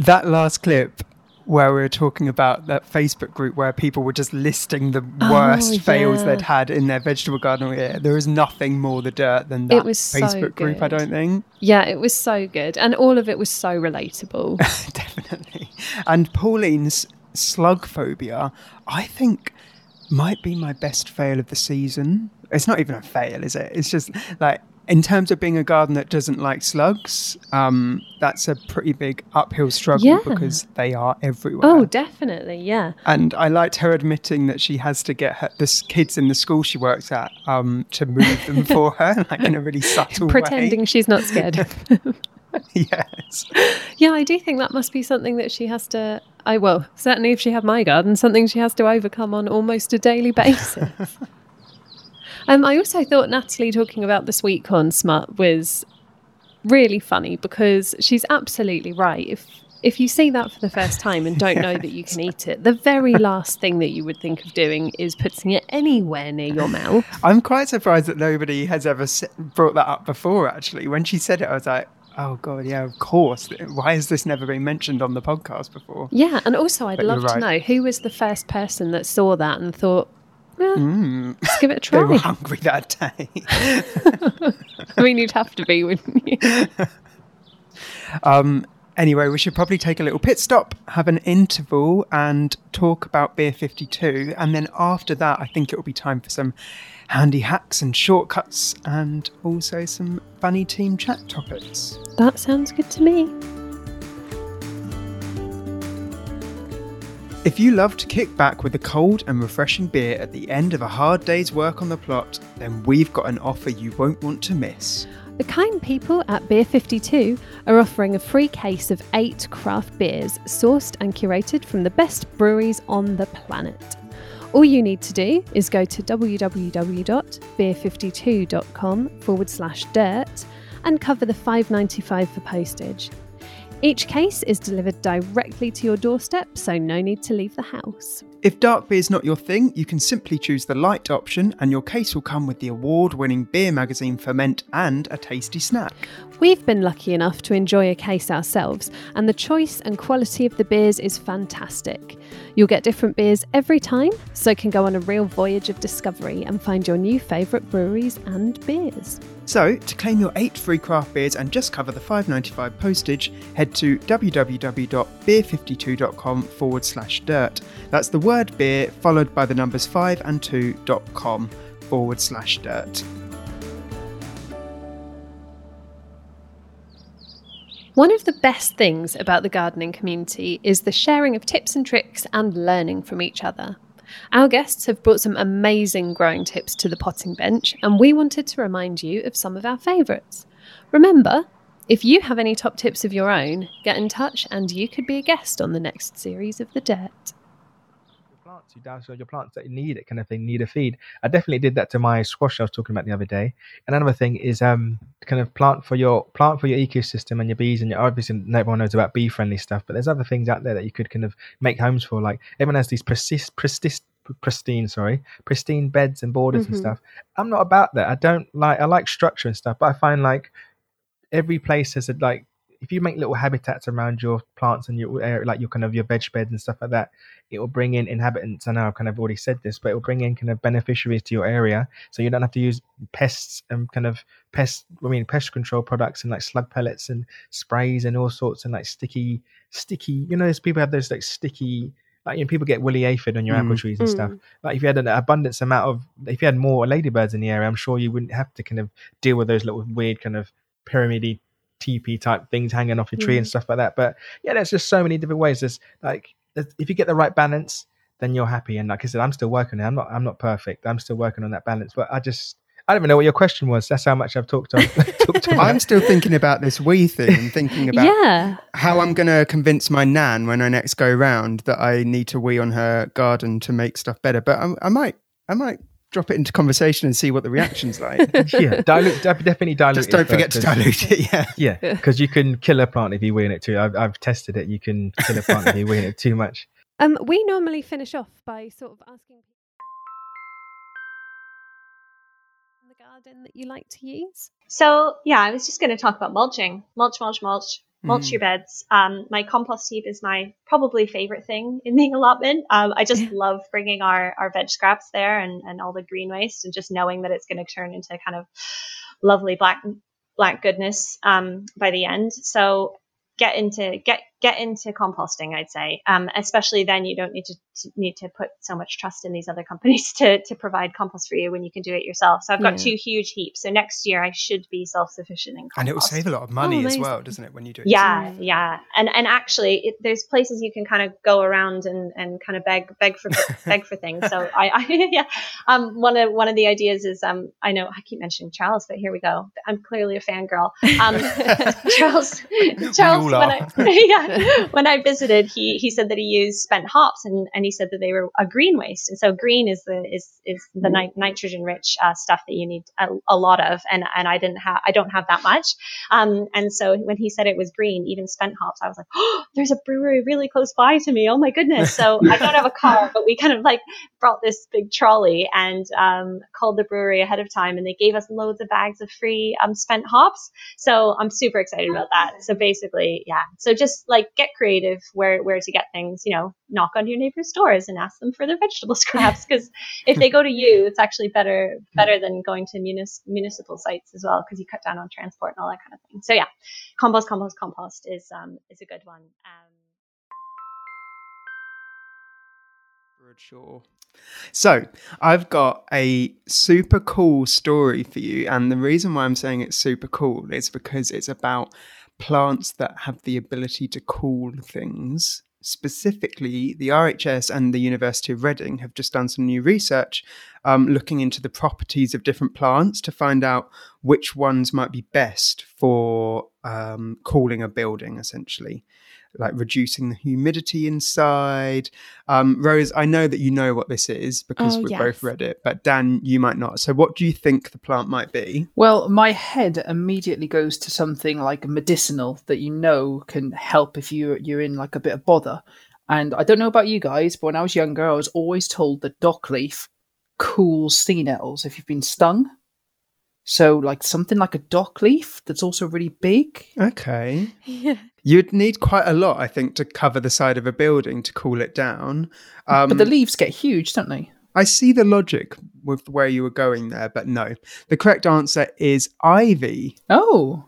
That last clip where we were talking about that Facebook group where people were just listing the oh, worst oh, yeah. fails they'd had in their vegetable garden. Yeah, there is nothing more the dirt than that it was Facebook so group, I don't think. Yeah, it was so good. And all of it was so relatable. Definitely. And Pauline's slug phobia, I think, might be my best fail of the season. It's not even a fail, is it? It's just like in terms of being a garden that doesn't like slugs, um, that's a pretty big uphill struggle yeah. because they are everywhere. Oh, definitely, yeah. And I liked her admitting that she has to get her, the kids in the school she works at um, to move them for her, like in a really subtle way. Pretending way. she's not scared yes. Yeah, I do think that must be something that she has to. I well, certainly if she had my garden, something she has to overcome on almost a daily basis. Um, I also thought Natalie talking about the sweet corn smut was really funny because she's absolutely right. If if you see that for the first time and don't know that you can eat it, the very last thing that you would think of doing is putting it anywhere near your mouth. I'm quite surprised that nobody has ever brought that up before. Actually, when she said it, I was like, Oh god, yeah, of course. Why has this never been mentioned on the podcast before? Yeah, and also I'd but love right. to know who was the first person that saw that and thought, yeah, mm. let's give it a try. they were hungry that day. I mean, you'd have to be, wouldn't you? um, anyway, we should probably take a little pit stop, have an interval, and talk about Beer 52. And then after that, I think it will be time for some handy hacks and shortcuts and also some funny team chat topics. That sounds good to me. If you love to kick back with a cold and refreshing beer at the end of a hard day's work on the plot, then we've got an offer you won't want to miss. The kind people at Beer 52 are offering a free case of eight craft beers sourced and curated from the best breweries on the planet. All you need to do is go to www.beer52.com forward slash dirt and cover the $5.95 for postage. Each case is delivered directly to your doorstep, so no need to leave the house. If dark beer is not your thing, you can simply choose the light option, and your case will come with the award winning beer magazine Ferment and a tasty snack. We've been lucky enough to enjoy a case ourselves, and the choice and quality of the beers is fantastic. You'll get different beers every time, so can go on a real voyage of discovery and find your new favourite breweries and beers. So, to claim your eight free craft beers and just cover the $5.95 postage, head to www.beer52.com forward slash dirt. That's the word beer followed by the numbers 5 and 2.com forward slash dirt. One of the best things about the gardening community is the sharing of tips and tricks and learning from each other. Our guests have brought some amazing growing tips to the potting bench, and we wanted to remind you of some of our favourites. Remember, if you have any top tips of your own, get in touch and you could be a guest on the next series of The Dirt. Plants, you down your plants that need it, kind of thing, need a feed. I definitely did that to my squash I was talking about the other day. And another thing is um kind of plant for your plant for your ecosystem and your bees and your obviously everyone knows about bee friendly stuff, but there's other things out there that you could kind of make homes for. Like everyone has these persist, persist pristine sorry pristine beds and borders mm-hmm. and stuff i'm not about that i don't like i like structure and stuff but i find like every place has a like if you make little habitats around your plants and your like your kind of your veg beds and stuff like that, it will bring in inhabitants. I know I've kind of already said this, but it will bring in kind of beneficiaries to your area, so you don't have to use pests and kind of pest. I mean, pest control products and like slug pellets and sprays and all sorts and like sticky, sticky. You know, there's people have those like sticky like you know, people get woolly aphid on your mm. apple trees and mm. stuff. Like if you had an abundance amount of, if you had more ladybirds in the area, I'm sure you wouldn't have to kind of deal with those little weird kind of pyramidy teepee type things hanging off your tree mm. and stuff like that. But yeah, there's just so many different ways. There's like if you get the right balance, then you're happy. And like I said, I'm still working on it. I'm not I'm not perfect. I'm still working on that balance. But I just I don't even know what your question was. That's how much I've talked on. talked on I'm still thinking about this wee thing and thinking about yeah. how I'm going to convince my nan when I next go round that I need to wee on her garden to make stuff better. But I, I might, I might drop it into conversation and see what the reaction's like. yeah, dilute, definitely dilute. Just don't forget to dilute it. Yeah, yeah, because you can kill a plant if you wean it too. I've, I've tested it. You can kill a plant if you wean it too much. Um, we normally finish off by sort of asking the garden that you like to use. So yeah, I was just going to talk about mulching. Mulch, mulch, mulch mulch mm. your beds. Um, my compost heap is my probably favorite thing in the allotment. Um, I just love bringing our, our veg scraps there and, and all the green waste and just knowing that it's going to turn into kind of lovely black black goodness um, by the end. So get into get get into composting i'd say. Um, especially then you don't need to, to, need to put so much trust in these other companies to, to provide compost for you when you can do it yourself. So i've got yeah. two huge heaps. So next year i should be self-sufficient in compost. and it will save a lot of money oh, as well doesn't it when you do it yeah yourself? yeah. And and actually it, there's places you can kind of go around and, and kind of beg beg for beg for things. So i, I yeah. Um one of one of the ideas is um i know i keep mentioning charles but here we go. I'm clearly a fangirl. Um charles charles when I, yeah, when I visited, he he said that he used spent hops, and, and he said that they were a green waste. And so green is the is is the mm-hmm. ni- nitrogen rich uh, stuff that you need a, a, lot of, and and I didn't have I don't have that much. Um, and so when he said it was green, even spent hops, I was like, oh, there's a brewery really close by to me. Oh my goodness! So I don't have a car, but we kind of like brought this big trolley and um, called the brewery ahead of time, and they gave us loads of bags of free um, spent hops. So I'm super excited about that. So basically, yeah. So just like get creative where where to get things. You know, knock on your neighbor's doors and ask them for their vegetable scraps because if they go to you, it's actually better better than going to munis- municipal sites as well because you cut down on transport and all that kind of thing. So yeah, compost, compost, compost is um is a good one. Um, sure. So, I've got a super cool story for you. And the reason why I'm saying it's super cool is because it's about plants that have the ability to cool things. Specifically, the RHS and the University of Reading have just done some new research um, looking into the properties of different plants to find out which ones might be best for um, cooling a building, essentially like reducing the humidity inside. Um, Rose, I know that you know what this is because oh, we've yes. both read it, but Dan, you might not. So, what do you think the plant might be? Well, my head immediately goes to something like medicinal that you know can help if you you're in like a bit of bother. And I don't know about you guys, but when I was younger, I was always told that dock leaf cools sea nettles if you've been stung. So, like something like a dock leaf that's also really big. Okay. Yeah. You'd need quite a lot, I think, to cover the side of a building to cool it down. Um, but the leaves get huge, don't they? I see the logic with where you were going there, but no. The correct answer is ivy. Oh.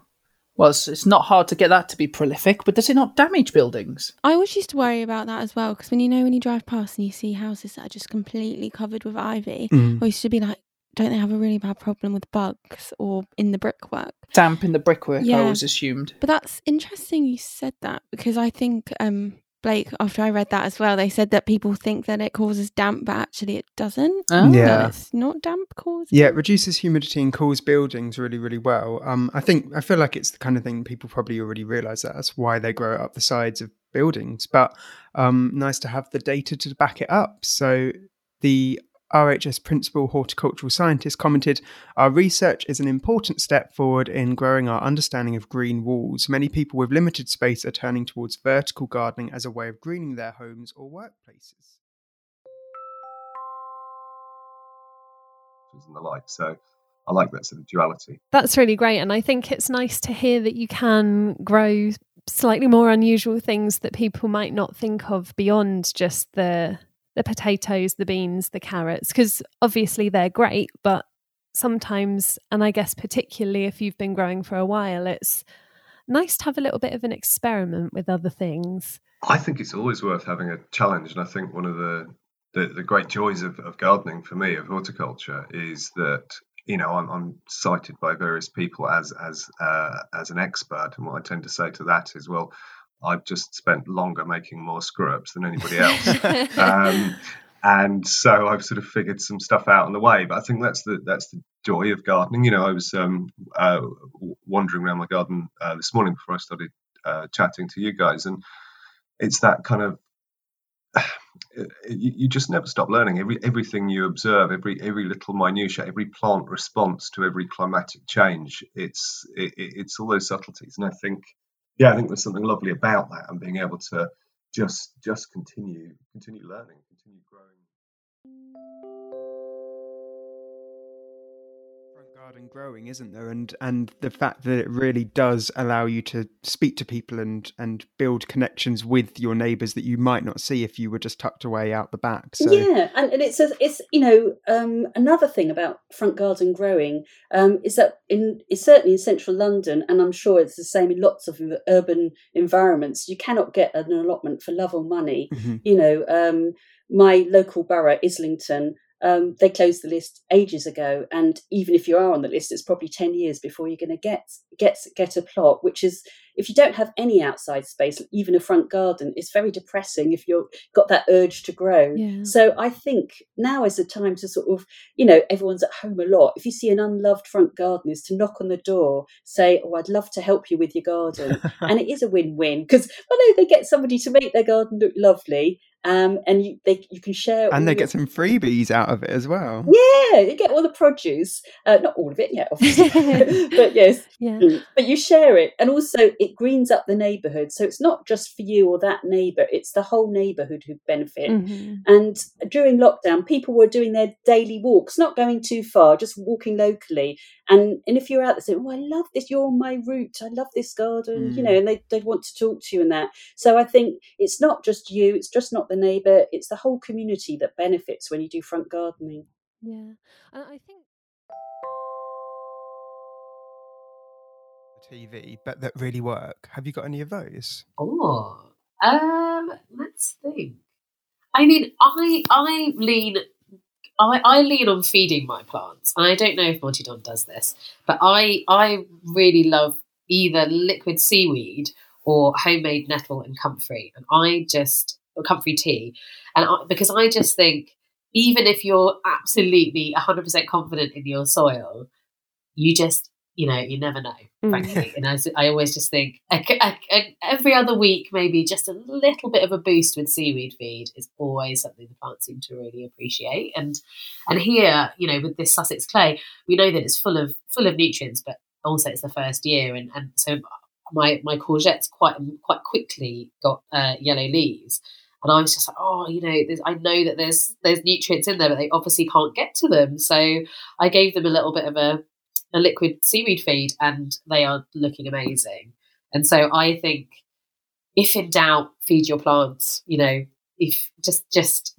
Well, it's, it's not hard to get that to be prolific, but does it not damage buildings? I always used to worry about that as well because when you know when you drive past and you see houses that are just completely covered with ivy, Mm. I used to be like, don't they have a really bad problem with bugs or in the brickwork? Damp in the brickwork, yeah. I always assumed. But that's interesting you said that because I think um Blake, after I read that as well, they said that people think that it causes damp, but actually it doesn't. Oh. Yeah. That it's not damp causing. Yeah, it reduces humidity and cools buildings really, really well. Um, I think I feel like it's the kind of thing people probably already realise that that's why they grow it up the sides of buildings. But um, nice to have the data to back it up. So the RHS principal horticultural scientist commented, Our research is an important step forward in growing our understanding of green walls. Many people with limited space are turning towards vertical gardening as a way of greening their homes or workplaces. and the like. So I like that sort of duality. That's really great. And I think it's nice to hear that you can grow slightly more unusual things that people might not think of beyond just the the potatoes, the beans, the carrots, because obviously they're great, but sometimes, and I guess particularly if you've been growing for a while, it's nice to have a little bit of an experiment with other things. I think it's always worth having a challenge, and I think one of the the, the great joys of, of gardening for me of horticulture is that you know I'm, I'm cited by various people as as uh, as an expert, and what I tend to say to that is, well, I've just spent longer making more screw ups than anybody else. um, and so I've sort of figured some stuff out on the way. But I think that's the that's the joy of gardening. You know, I was um, uh, wandering around my garden uh, this morning before I started uh, chatting to you guys, and it's that kind of you, you just never stop learning. Every everything you observe, every every little minutia, every plant response to every climatic change. It's it, it's all those subtleties, and I think yeah, I think there's something lovely about that, and being able to just just continue continue learning, continue growing. Garden growing, isn't there? And and the fact that it really does allow you to speak to people and and build connections with your neighbours that you might not see if you were just tucked away out the back. So Yeah, and, and it's a, it's you know um, another thing about front garden growing um, is that in is certainly in central London, and I'm sure it's the same in lots of urban environments. You cannot get an allotment for love or money. Mhm. You know, um, my local borough, Islington. Um, they closed the list ages ago, and even if you are on the list, it's probably ten years before you're going to get get get a plot. Which is, if you don't have any outside space, even a front garden, it's very depressing if you've got that urge to grow. Yeah. So I think now is the time to sort of, you know, everyone's at home a lot. If you see an unloved front garden, is to knock on the door, say, "Oh, I'd love to help you with your garden," and it is a win-win because I know they get somebody to make their garden look lovely, um, and you they you can share and they your- get some freebies out of it as well. yeah, you get all the produce. Uh, not all of it, yeah, obviously, but yes. Yeah. But you share it, and also it greens up the neighbourhood. So it's not just for you or that neighbour; it's the whole neighbourhood who benefit. Mhm. And during lockdown, people were doing their daily walks, not going too far, just walking locally. And and if you're out there saying, "Oh, I love this. You're on my route. I love this garden," you know, and they they'd want to talk to you and that. So I think it's not just you. It's just not the neighbour. It's the whole community that benefits when you do front gardening. Yeah. And I think TV, but that really work. Have you got any of those? Oh, um, let's think. I mean, I I lean I, I lean on feeding my plants. I don't know if Monty Don does this, but I I really love either liquid seaweed or homemade nettle and comfrey. And I just, or comfrey tea. And I, because I just think, even if you're absolutely 100% confident in your soil, you just, you know, you never know, Mm. frankly. and I, I always just think a- a- every other week, maybe just a little bit of a boost with seaweed feed is always something the plants seem to really appreciate. And and here, you know, with this Sussex clay, we know that it's full of full of nutrients, but also it's the first year, and and so my my courgettes quite quite quickly got uh, yellow leaves. And I was just like, oh, you know, I know that there's there's nutrients in there, but they obviously can't get to them. So I gave them a little bit of a, a liquid seaweed feed, and they are looking amazing. And so I think, if in doubt, feed your plants. You know, if just just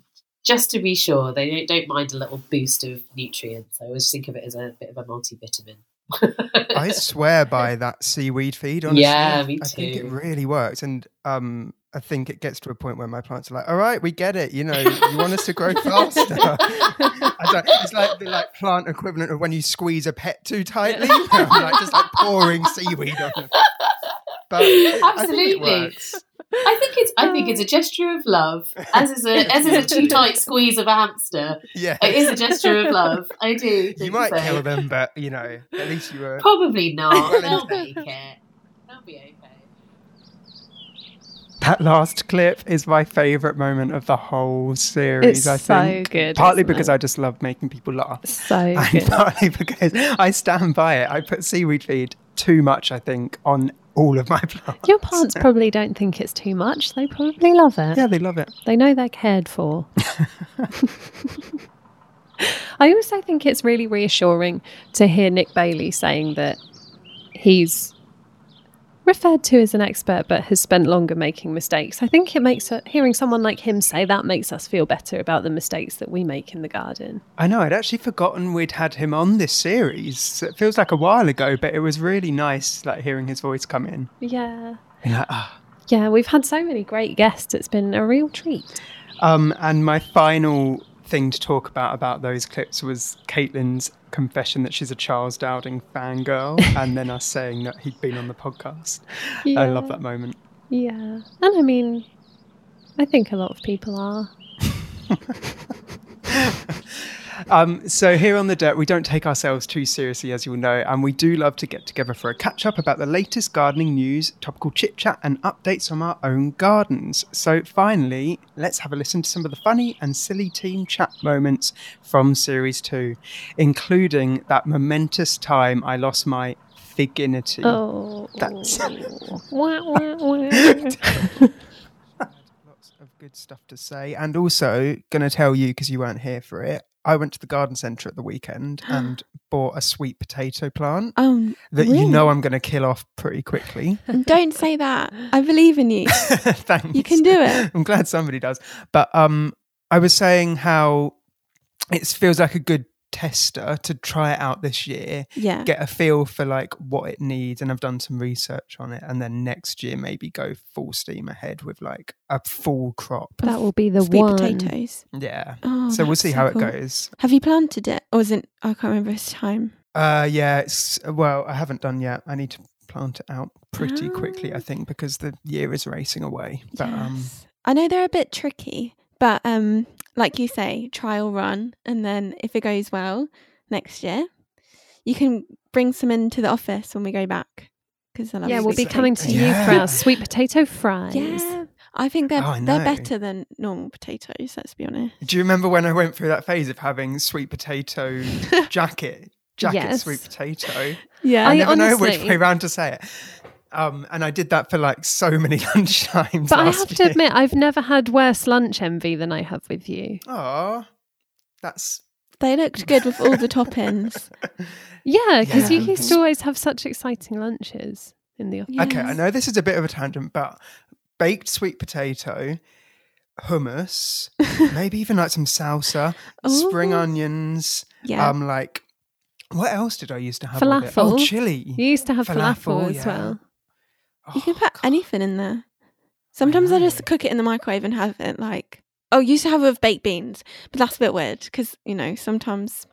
just to be sure, they don't, don't mind a little boost of nutrients. I always think of it as a bit of a multivitamin. I swear by that seaweed feed. Honestly, Yeah, me too. I think it really works, and um, I think it gets to a point where my plants are like, "All right, we get it. You know, you want us to grow faster." It's like the like plant equivalent of when you squeeze a pet too tightly, like just like pouring seaweed on them. But it- I think it Absolutely. Works. I think it's I think it's a um, gesture of love, as is a as is a too tight squeeze of a hamster. Yeah. it is a gesture of love. I do. You think might so. kill them, but you know, at least you were Probably not. They'll make it. They'll be okay. That last clip is my favourite moment of the whole series. It's I so think good, partly isn't because it? I just love making people laugh, So and good. partly because I stand by it. I put seaweed feed too much, I think, on all of my plants. Your plants probably don't think it's too much. They probably love it. Yeah, they love it. They know they're cared for. I also think it's really reassuring to hear Nick Bailey saying that he's referred to as an expert but has spent longer making mistakes. I think it makes hearing someone like him say that makes us feel better about the mistakes that we make in the garden. I know. I'd actually forgotten we'd had him on this series. It feels like a while ago, but it was really nice, like hearing his voice come in. Yeah. Like, ah. Yeah, we've had so many great guests. It's been a real treat. Um, and my final thing to talk about about those clips was Caitlin's confession that she's a Charles Dowding fangirl, and then us saying that he'd been on the podcast. I love that moment. Yeah. And I mean, I think a lot of people are. Um, so here on the deck, we don't take ourselves too seriously, as you'll know, and we do love to get together for a catch up about the latest gardening news, topical chit chat, and updates from our own gardens. So finally, let's have a listen to some of the funny and silly team chat moments from series two, including that momentous time I lost my figinity. Oh. That's wah. of good stuff to say. And also, going to tell you because you weren't here for it. I went to the garden centre at the weekend and bought a sweet potato plant Oh, that you really? know I'm going to kill off pretty quickly. Don't say that. I believe in you. Thanks. You can do it. I'm glad somebody does. But um, I was saying how it feels like a good tester to try it out this year. Yeah. Get a feel for like what it needs, and I've done some research on it, and then next year maybe go full steam ahead with like a full crop. That will be the Sweet one. potatoes. Yeah. Oh, so we'll see so how cool. it goes. Have you planted it, or is it? I can't remember this time. Uh, yeah, it's well, I haven't done yet. I need to plant it out pretty Ah. quickly, I think, because the year is racing away. But um, I know they're a bit tricky, but um, like you say, trial run, and then if it goes well next year, you can bring some into the office when we go back. Because Yeah, we'll be coming to you for our sweet potato fries. Yeah, I think they're Oh, I they're better than normal potatoes. Let's be honest. do you remember when I went through that phase of having sweet potato jacket, jacket Yes. sweet potato? Yeah. I, I never know which way round to say it. Um, and I did that for like so many lunchtimes. But I last have to admit, I've never had worse lunch envy than I have with you. Aw, that's They looked good with all the toppings. Yeah, because Yeah. you used to always have such exciting lunches in the office. Okay, I know this is a bit of a tangent, but baked sweet potato, hummus, maybe even like some salsa, spring onions, Yeah. um, like what else did I used to have? with it? Falafel. Oh, chili. You used to have falafel, as yeah. well. You can oh, put anything in there. Sometimes I, just cook it in the microwave and have it like. Oh, used to have it with baked beans, but that's a bit weird because you know sometimes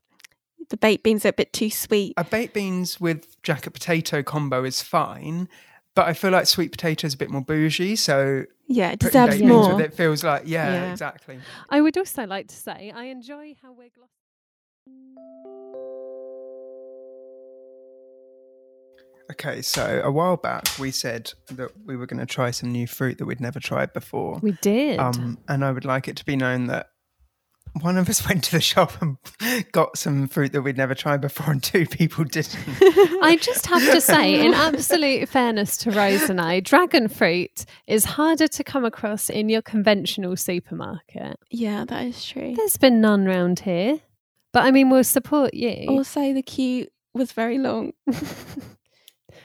the baked beans are a bit too sweet. A baked beans with jacket potato combo is fine, but I feel like sweet potato is a bit more bougie, so yeah, it putting deserves baked beans more. With it feels like yeah, Yeah. exactly. I would also like to say I enjoy how we're glossy. Okay, so a while back we said that we were going to try some new fruit that we'd never tried before. We did. Um, and I would like it to be known that one of us went to the shop and got some fruit that we'd never tried before, and two people didn't. I just have to say, in absolute fairness to Rose and I, dragon fruit is harder to come across in your conventional supermarket. Yeah, that is true. There's been none round here, but I mean, we'll support you. Also, the queue was very long.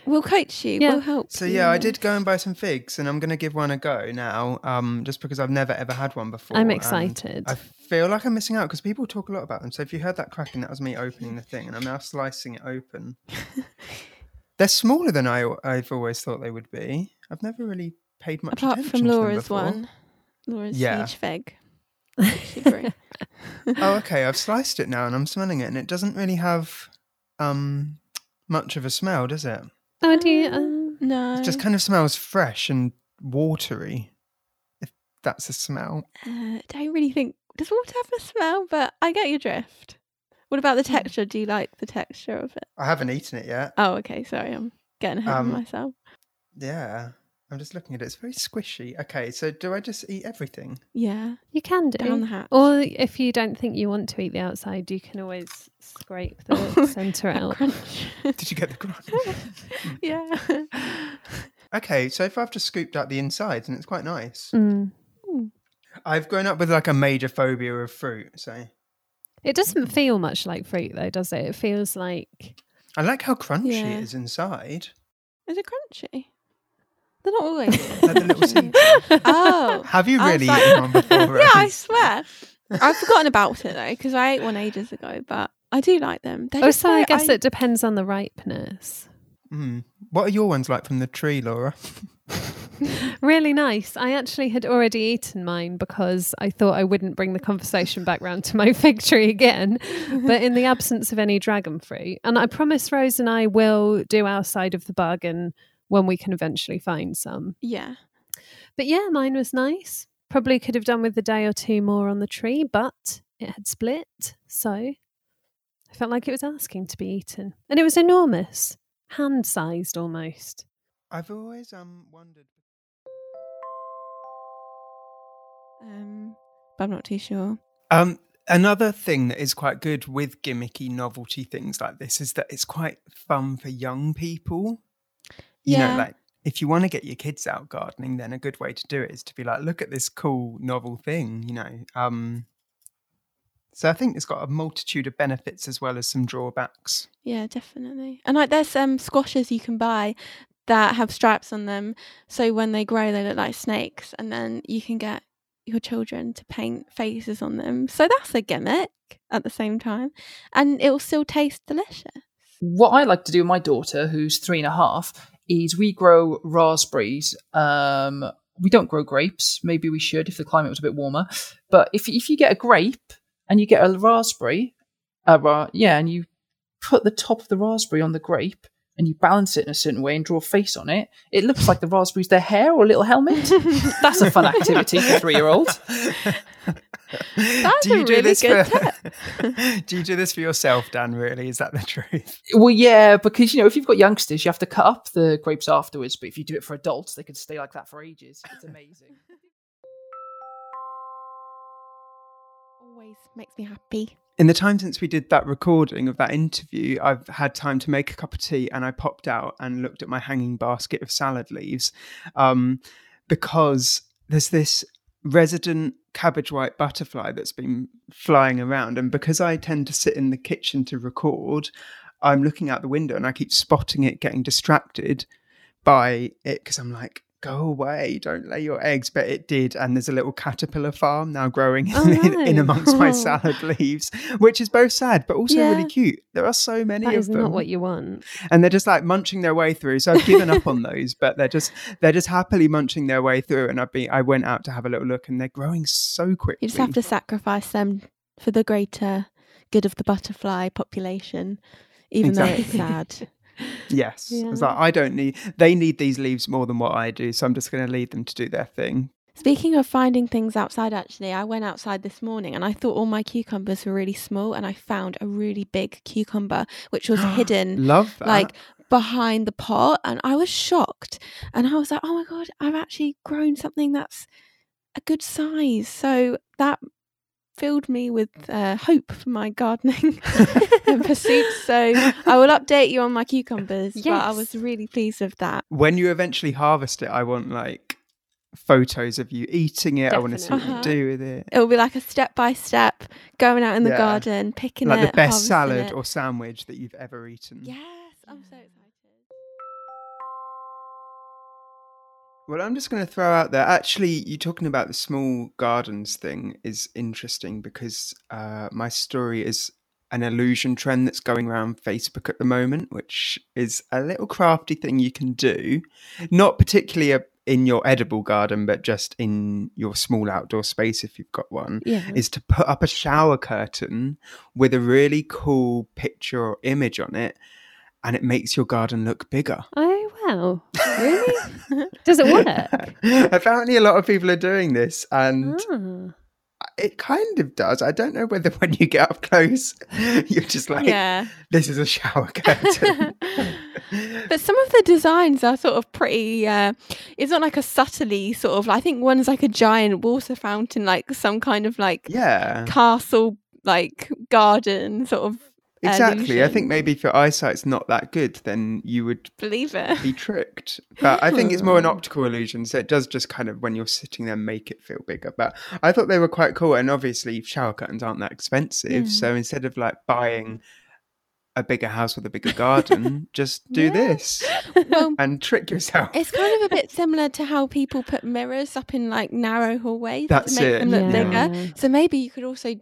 we'll coach you. Yeah. We'll help. So you. yeah, I did go and buy some figs, and I'm going to give one a go now, um, just because I've never ever had one before. I'm excited. I feel like I'm missing out because people talk a lot about them. So if you heard that cracking, that was me opening the thing, and I'm now slicing it open. They're smaller than I, I've always thought they would be. I've never really paid much Apart attention from to them Laura's one. Laura's Yeah. huge fig. Oh, okay. I've sliced it now, and I'm smelling it, and it doesn't really have um much of a smell, does it? Oh, do you? Um, no. It just kind of smells fresh and watery. If that's a smell. Uh, don't really think. Does water have a smell? But I get your drift. What about the Hmm. texture? Do you like the texture of it? I haven't eaten it yet. Oh, okay. Sorry, I'm getting ahead Um, of myself. Yeah. I'm just looking at it. It's very squishy. Okay, so do I just eat everything? Yeah, you can do. down the hatch. Or if you don't think you want to eat the outside, you can always scrape the centre out. Crunch. Did you get the crunch? yeah. okay, so far I've just scooped out the insides and it's quite nice. Mm. I've grown up with like a major phobia of fruit, so It doesn't feel much like fruit, though, does it? It feels like I like how crunchy Yeah. it is inside. Is it crunchy? They're not always. Like the little seeds. oh, Have you really like- eaten one before? yeah, I swear. I've forgotten about it though because I ate one ages ago, but I do like them. They're also, I very- guess it depends on the ripeness. Mm. What are your ones like from the tree, Laura? Really nice. I actually had already eaten mine because I thought I wouldn't bring the conversation back round to my fig tree again. but in the absence of any dragon fruit, and I promise Rose and I will do our side of the bargain when we can eventually find some. Yeah. But yeah, mine was nice. Probably could have done with a day or two more on the tree, but it had split. So I felt like it was asking to be eaten. And it was enormous, hand sized almost. I've always um wondered. Um, but I'm not too sure. Um, another thing that is quite good with gimmicky novelty things like this is that it's quite fun for young people. You Yeah. know, like if you want to get your kids out gardening, then a good way to do it is to be like, look at this cool novel thing, you know. Um, so I think it's got a multitude of benefits as well as some drawbacks. Yeah, definitely. And like, there's um squashes you can buy that have stripes on them, so when they grow, they look like snakes, and then you can get your children to paint faces on them. So that's a gimmick at the same time, and it will still taste delicious. What I like to do with my daughter, who's three and a half, is we grow raspberries. Um, we don't grow grapes. Maybe we should if the climate was a bit warmer. But if if you get a grape and you get a raspberry, uh, ra- yeah, and you put the top of the raspberry on the grape and you balance it in a certain way and draw a face on it, it looks like the raspberry's their hair or a little helmet. That's a fun activity for three year olds. That's do you a do really this good for, do you do this for yourself, Dan? Really, is that the truth? Well, yeah, because you know, if you've got youngsters, you have to cut up the grapes afterwards. But if you do it for adults, they can stay like that for ages. It's amazing. Always makes me happy. In the time since we did that recording of that interview, I've had time to make a cup of tea and I popped out and looked at my hanging basket of salad leaves um, because there's this resident cabbage white butterfly that's been flying around. And because I tend to sit in the kitchen to record, I'm looking out the window and I keep spotting it getting distracted by it because I'm like, go away, don't lay your eggs. But it did. And there's a little caterpillar farm now growing Oh, in, in no. amongst my salad leaves, which is both sad but also Yeah. really cute. There are so many That of is them. not what you want. and they're just like munching their way through. So I've given up on those, but they're just they're just happily munching their way through. And I've been I went out to have a little look, and they're growing so quickly. You just have to sacrifice them for the greater good of the butterfly population, even though it's sad. Yes. Yeah. It's like I don't need they need these leaves more than what I do, so I'm just gonna leave them to do their thing. Speaking of finding things outside, actually, I went outside this morning and I thought all my cucumbers were really small, and I found a really big cucumber which was hidden, Love that. like behind the pot, and I was shocked. And I was like, "Oh my god, I've actually grown something that's a good size." So that filled me with uh, hope for my gardening pursuits. So I will update you on my cucumbers. But I was really pleased with that. when you eventually harvest it, I want like photos of you eating it. I want to see what you do with it. It will be like a step by step going out in the Yeah. garden, picking Like it, the best salad it. or sandwich that you've ever eaten. Yes, I'm so excited. Well, I'm just going to throw out there. Actually, you talking about the small gardens thing is interesting because uh, my story is an illusion trend that's going around Facebook at the moment, which is a little crafty thing you can do, not particularly a, in your edible garden, but just in your small outdoor space if you've got one. Yeah. Is to put up a shower curtain with a really cool picture or image on it, and it makes your garden look bigger. Oh wow! Really? Does it work? Apparently, a lot of people are doing this, and Ah. it kind of does. I don't know whether when you get up close, you're just like, Yeah. this is a shower curtain. But some of the designs are sort of pretty. Uh, it's not like a subtly sort of. I think one's like a giant water fountain, like some kind of like yeah, castle, like garden sort of. Exactly. I think maybe if your eyesight's not that good, then you would believe it. be tricked. But I think it's more an optical illusion, so it does just kind of when you're sitting there make it feel bigger. But I thought they were quite cool, and obviously shower curtains aren't that expensive, Yeah. so mm. instead of like buying a bigger house with a bigger garden, just do this Well, and trick yourself. It's kind of a bit similar to how people put mirrors up in like narrow hallways That's to make it, them look yeah. bigger. So maybe you could also,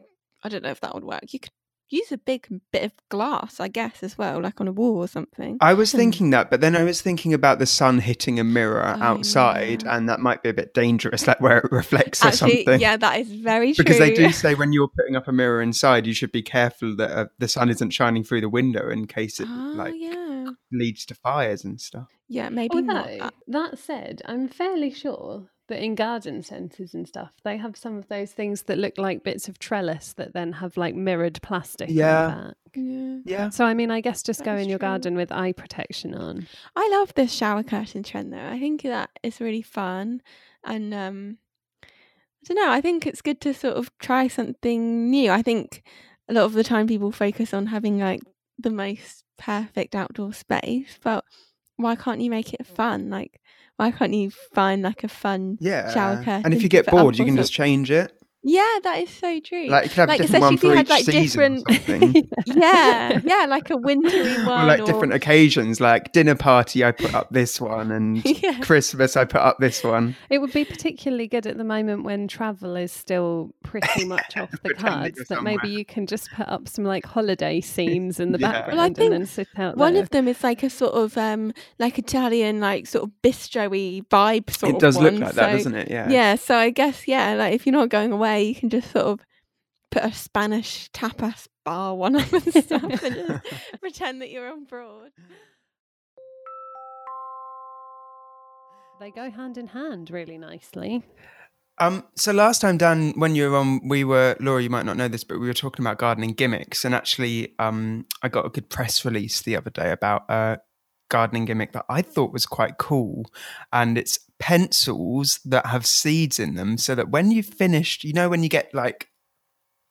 I don't know if that would work. You could use a big bit of glass, I guess, as well, like on a wall or something. I was hmm. thinking that, but then I was thinking about the sun hitting a mirror Oh, outside, and that might be a bit dangerous, like where it reflects or something. yeah, that is very true. because they do say when you're putting up a mirror inside, you should be careful that uh, the sun isn't shining through the window in case it Oh, like yeah. leads to fires and stuff. Yeah, maybe. Although that. that said, I'm fairly sure that in garden centres and stuff, they have some of those things that look like bits of trellis that then have like mirrored plastic. on the Yeah. back. Yeah. Yeah. So I mean, I guess just That go in your true. garden with eye protection on. I love this shower curtain trend though. I think that is really fun and um I don't know, I think it's good to sort of try something new. I think a lot of the time people focus on having like the most perfect outdoor space, but why can't you make it fun? Like why can't you find like a fun Yeah. shower curtain? and if you get bored, you can just change it. Yeah, that is so true. Like you could have a different especially one if you for had each like season different something. Yeah, yeah, like a wintry one or like or- different occasions, like dinner party, I put up this one, and Yeah. Christmas, I put up this one. It would be particularly good at the moment when travel is still pretty much off the Pretend that cards. That maybe you can just put up some like holiday scenes in the Yeah. background Well, I and then sit out One there. of them is like a sort of um like Italian like sort of bistro-y vibe sort It of does look one. like that, doesn't it? Yeah. Yeah, so I guess yeah, like if you're not going away, you can just sort of put a Spanish tapas bar one up and stuff and just pretend that you're on abroad. They go hand in hand really nicely. Um, so last time, Dan, when you were on, we were Laura. You might not know this, but we were talking about gardening gimmicks, and actually, um, I got a good press release the other day about a gardening gimmick that I thought was quite cool, and it's pencils that have seeds in them, so that when you've finished, you know, when you get like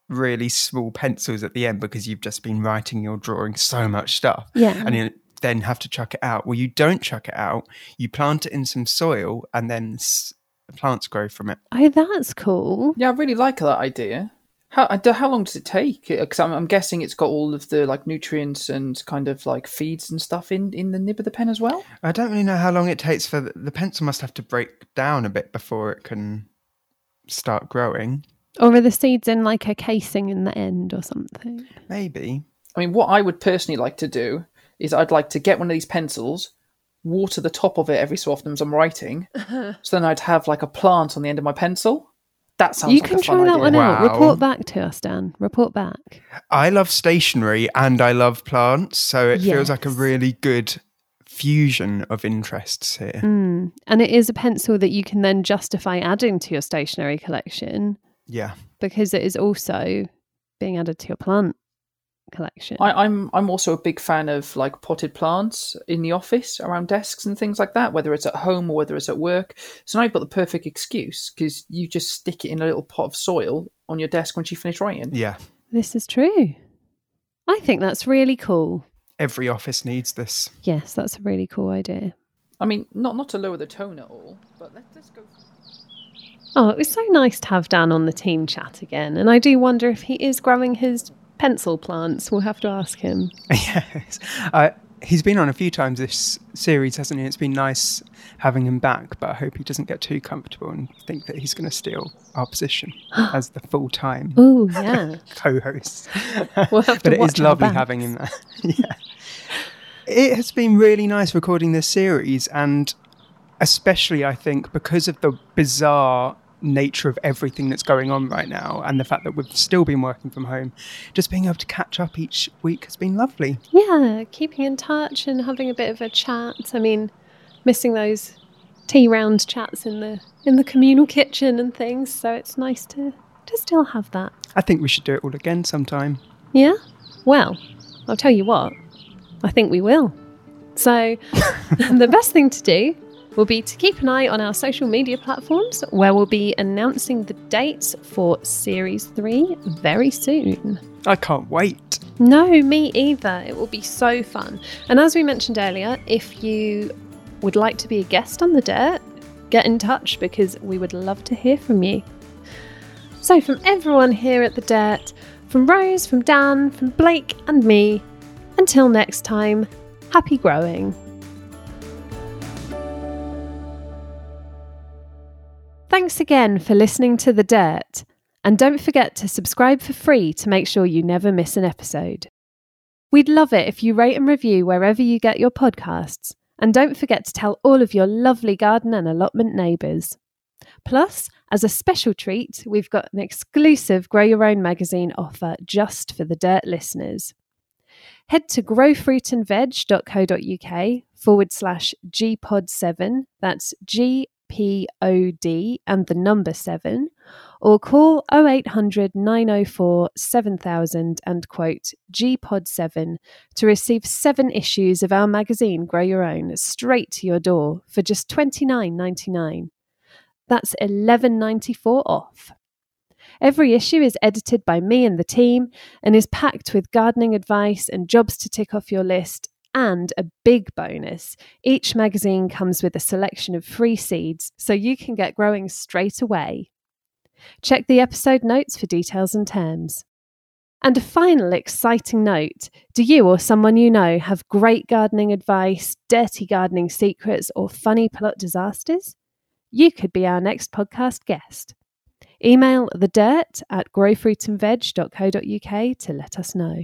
really small pencils at the end because you've just been writing your drawing so much stuff, Yeah. and you then have to chuck it out. Well, you don't chuck it out. You plant it in some soil, and then s- plants grow from it. Oh, that's cool. Yeah, I really like that idea. How uh, how long does it take? Uh, because I'm, I'm guessing it's got all of the like nutrients and kind of like feeds and stuff in in the nib of the pen as well. I don't really know how long it takes for the, the pencil must have to break down a bit before it can start growing. Or are the seeds in like a casing in the end or something? Maybe. I mean, what I would personally like to do is I'd like to get one of these pencils, water the top of it every so often as I'm writing. so then I'd have like a plant on the end of my pencil. That sounds You like can a fun try that idea. one out. Report back to us, Dan. Report back. I love stationery and I love plants, so it feels like a really good fusion of interests here. Mm. And it is a pencil that you can then justify adding to your stationery collection Yeah. because it is also being added to your plant collection. I, I'm I'm also a big fan of like potted plants in the office around desks and things like that, whether it's at home or whether it's at work. So now you've got the perfect excuse because you just stick it in a little pot of soil on your desk once you finish writing. Yeah. This is true. I think that's really cool. Every office needs this. Yes, that's a really cool idea. I mean, not not to lower the tone at all, but let, let's go. Oh, it was so nice to have Dan on the team chat again. And I do wonder if he is growing his pencil plants. We'll have to ask him. yes. Uh, he's been on a few times this series, hasn't he? It's been nice having him back, but I hope he doesn't get too comfortable and think that he's going to steal our position as the full time Ooh, yeah. co host. We'll but it is lovely backs. having him there. yeah. It has been really nice recording this series, and especially, I think, because of the bizarre nature of everything that's going on right now and the fact that we've still been working from home, just being able to catch up each week has been lovely. Yeah, keeping in touch and having a bit of a chat. I mean, missing those tea round chats in the in the communal kitchen and things. So it's nice to to still have that. I think we should do it all again sometime. Yeah. Well, I'll tell you what. I think we will. So the best thing to do will be to keep an eye on our social media platforms where we'll be announcing the dates for series 3 very soon. I can't wait. No, me either. It will be so fun. And as we mentioned earlier, if you would like to be a guest on the Dirt, get in touch because we would love to hear from you. So, from everyone here at the Dirt, from Rose, from Dan, from Blake, and me, until next time, happy growing. Thanks again for listening to The Dirt. And don't forget to subscribe for free to make sure you never miss an episode. We'd love it if you rate and review wherever you get your podcasts. And don't forget to tell all of your lovely garden and allotment neighbours. Plus, as a special treat, we've got an exclusive Grow Your Own magazine offer just for the Dirt listeners. Head to growfruitandveg.co.uk forward slash GPOD7, that's G P O D and the number 7, or call 0800 904 7000 and quote GPOD7 to receive seven issues of our magazine Grow Your Own straight to your door for just $29.99. That's $11.94 off. Every issue is edited by me and the team and is packed with gardening advice and jobs to tick off your list. And a big bonus each magazine comes with a selection of free seeds so you can get growing straight away. Check the episode notes for details and terms. And a final exciting note do you or someone you know have great gardening advice, dirty gardening secrets, or funny plot disasters? You could be our next podcast guest. Email the dirt at growfruitandveg.co.uk to let us know.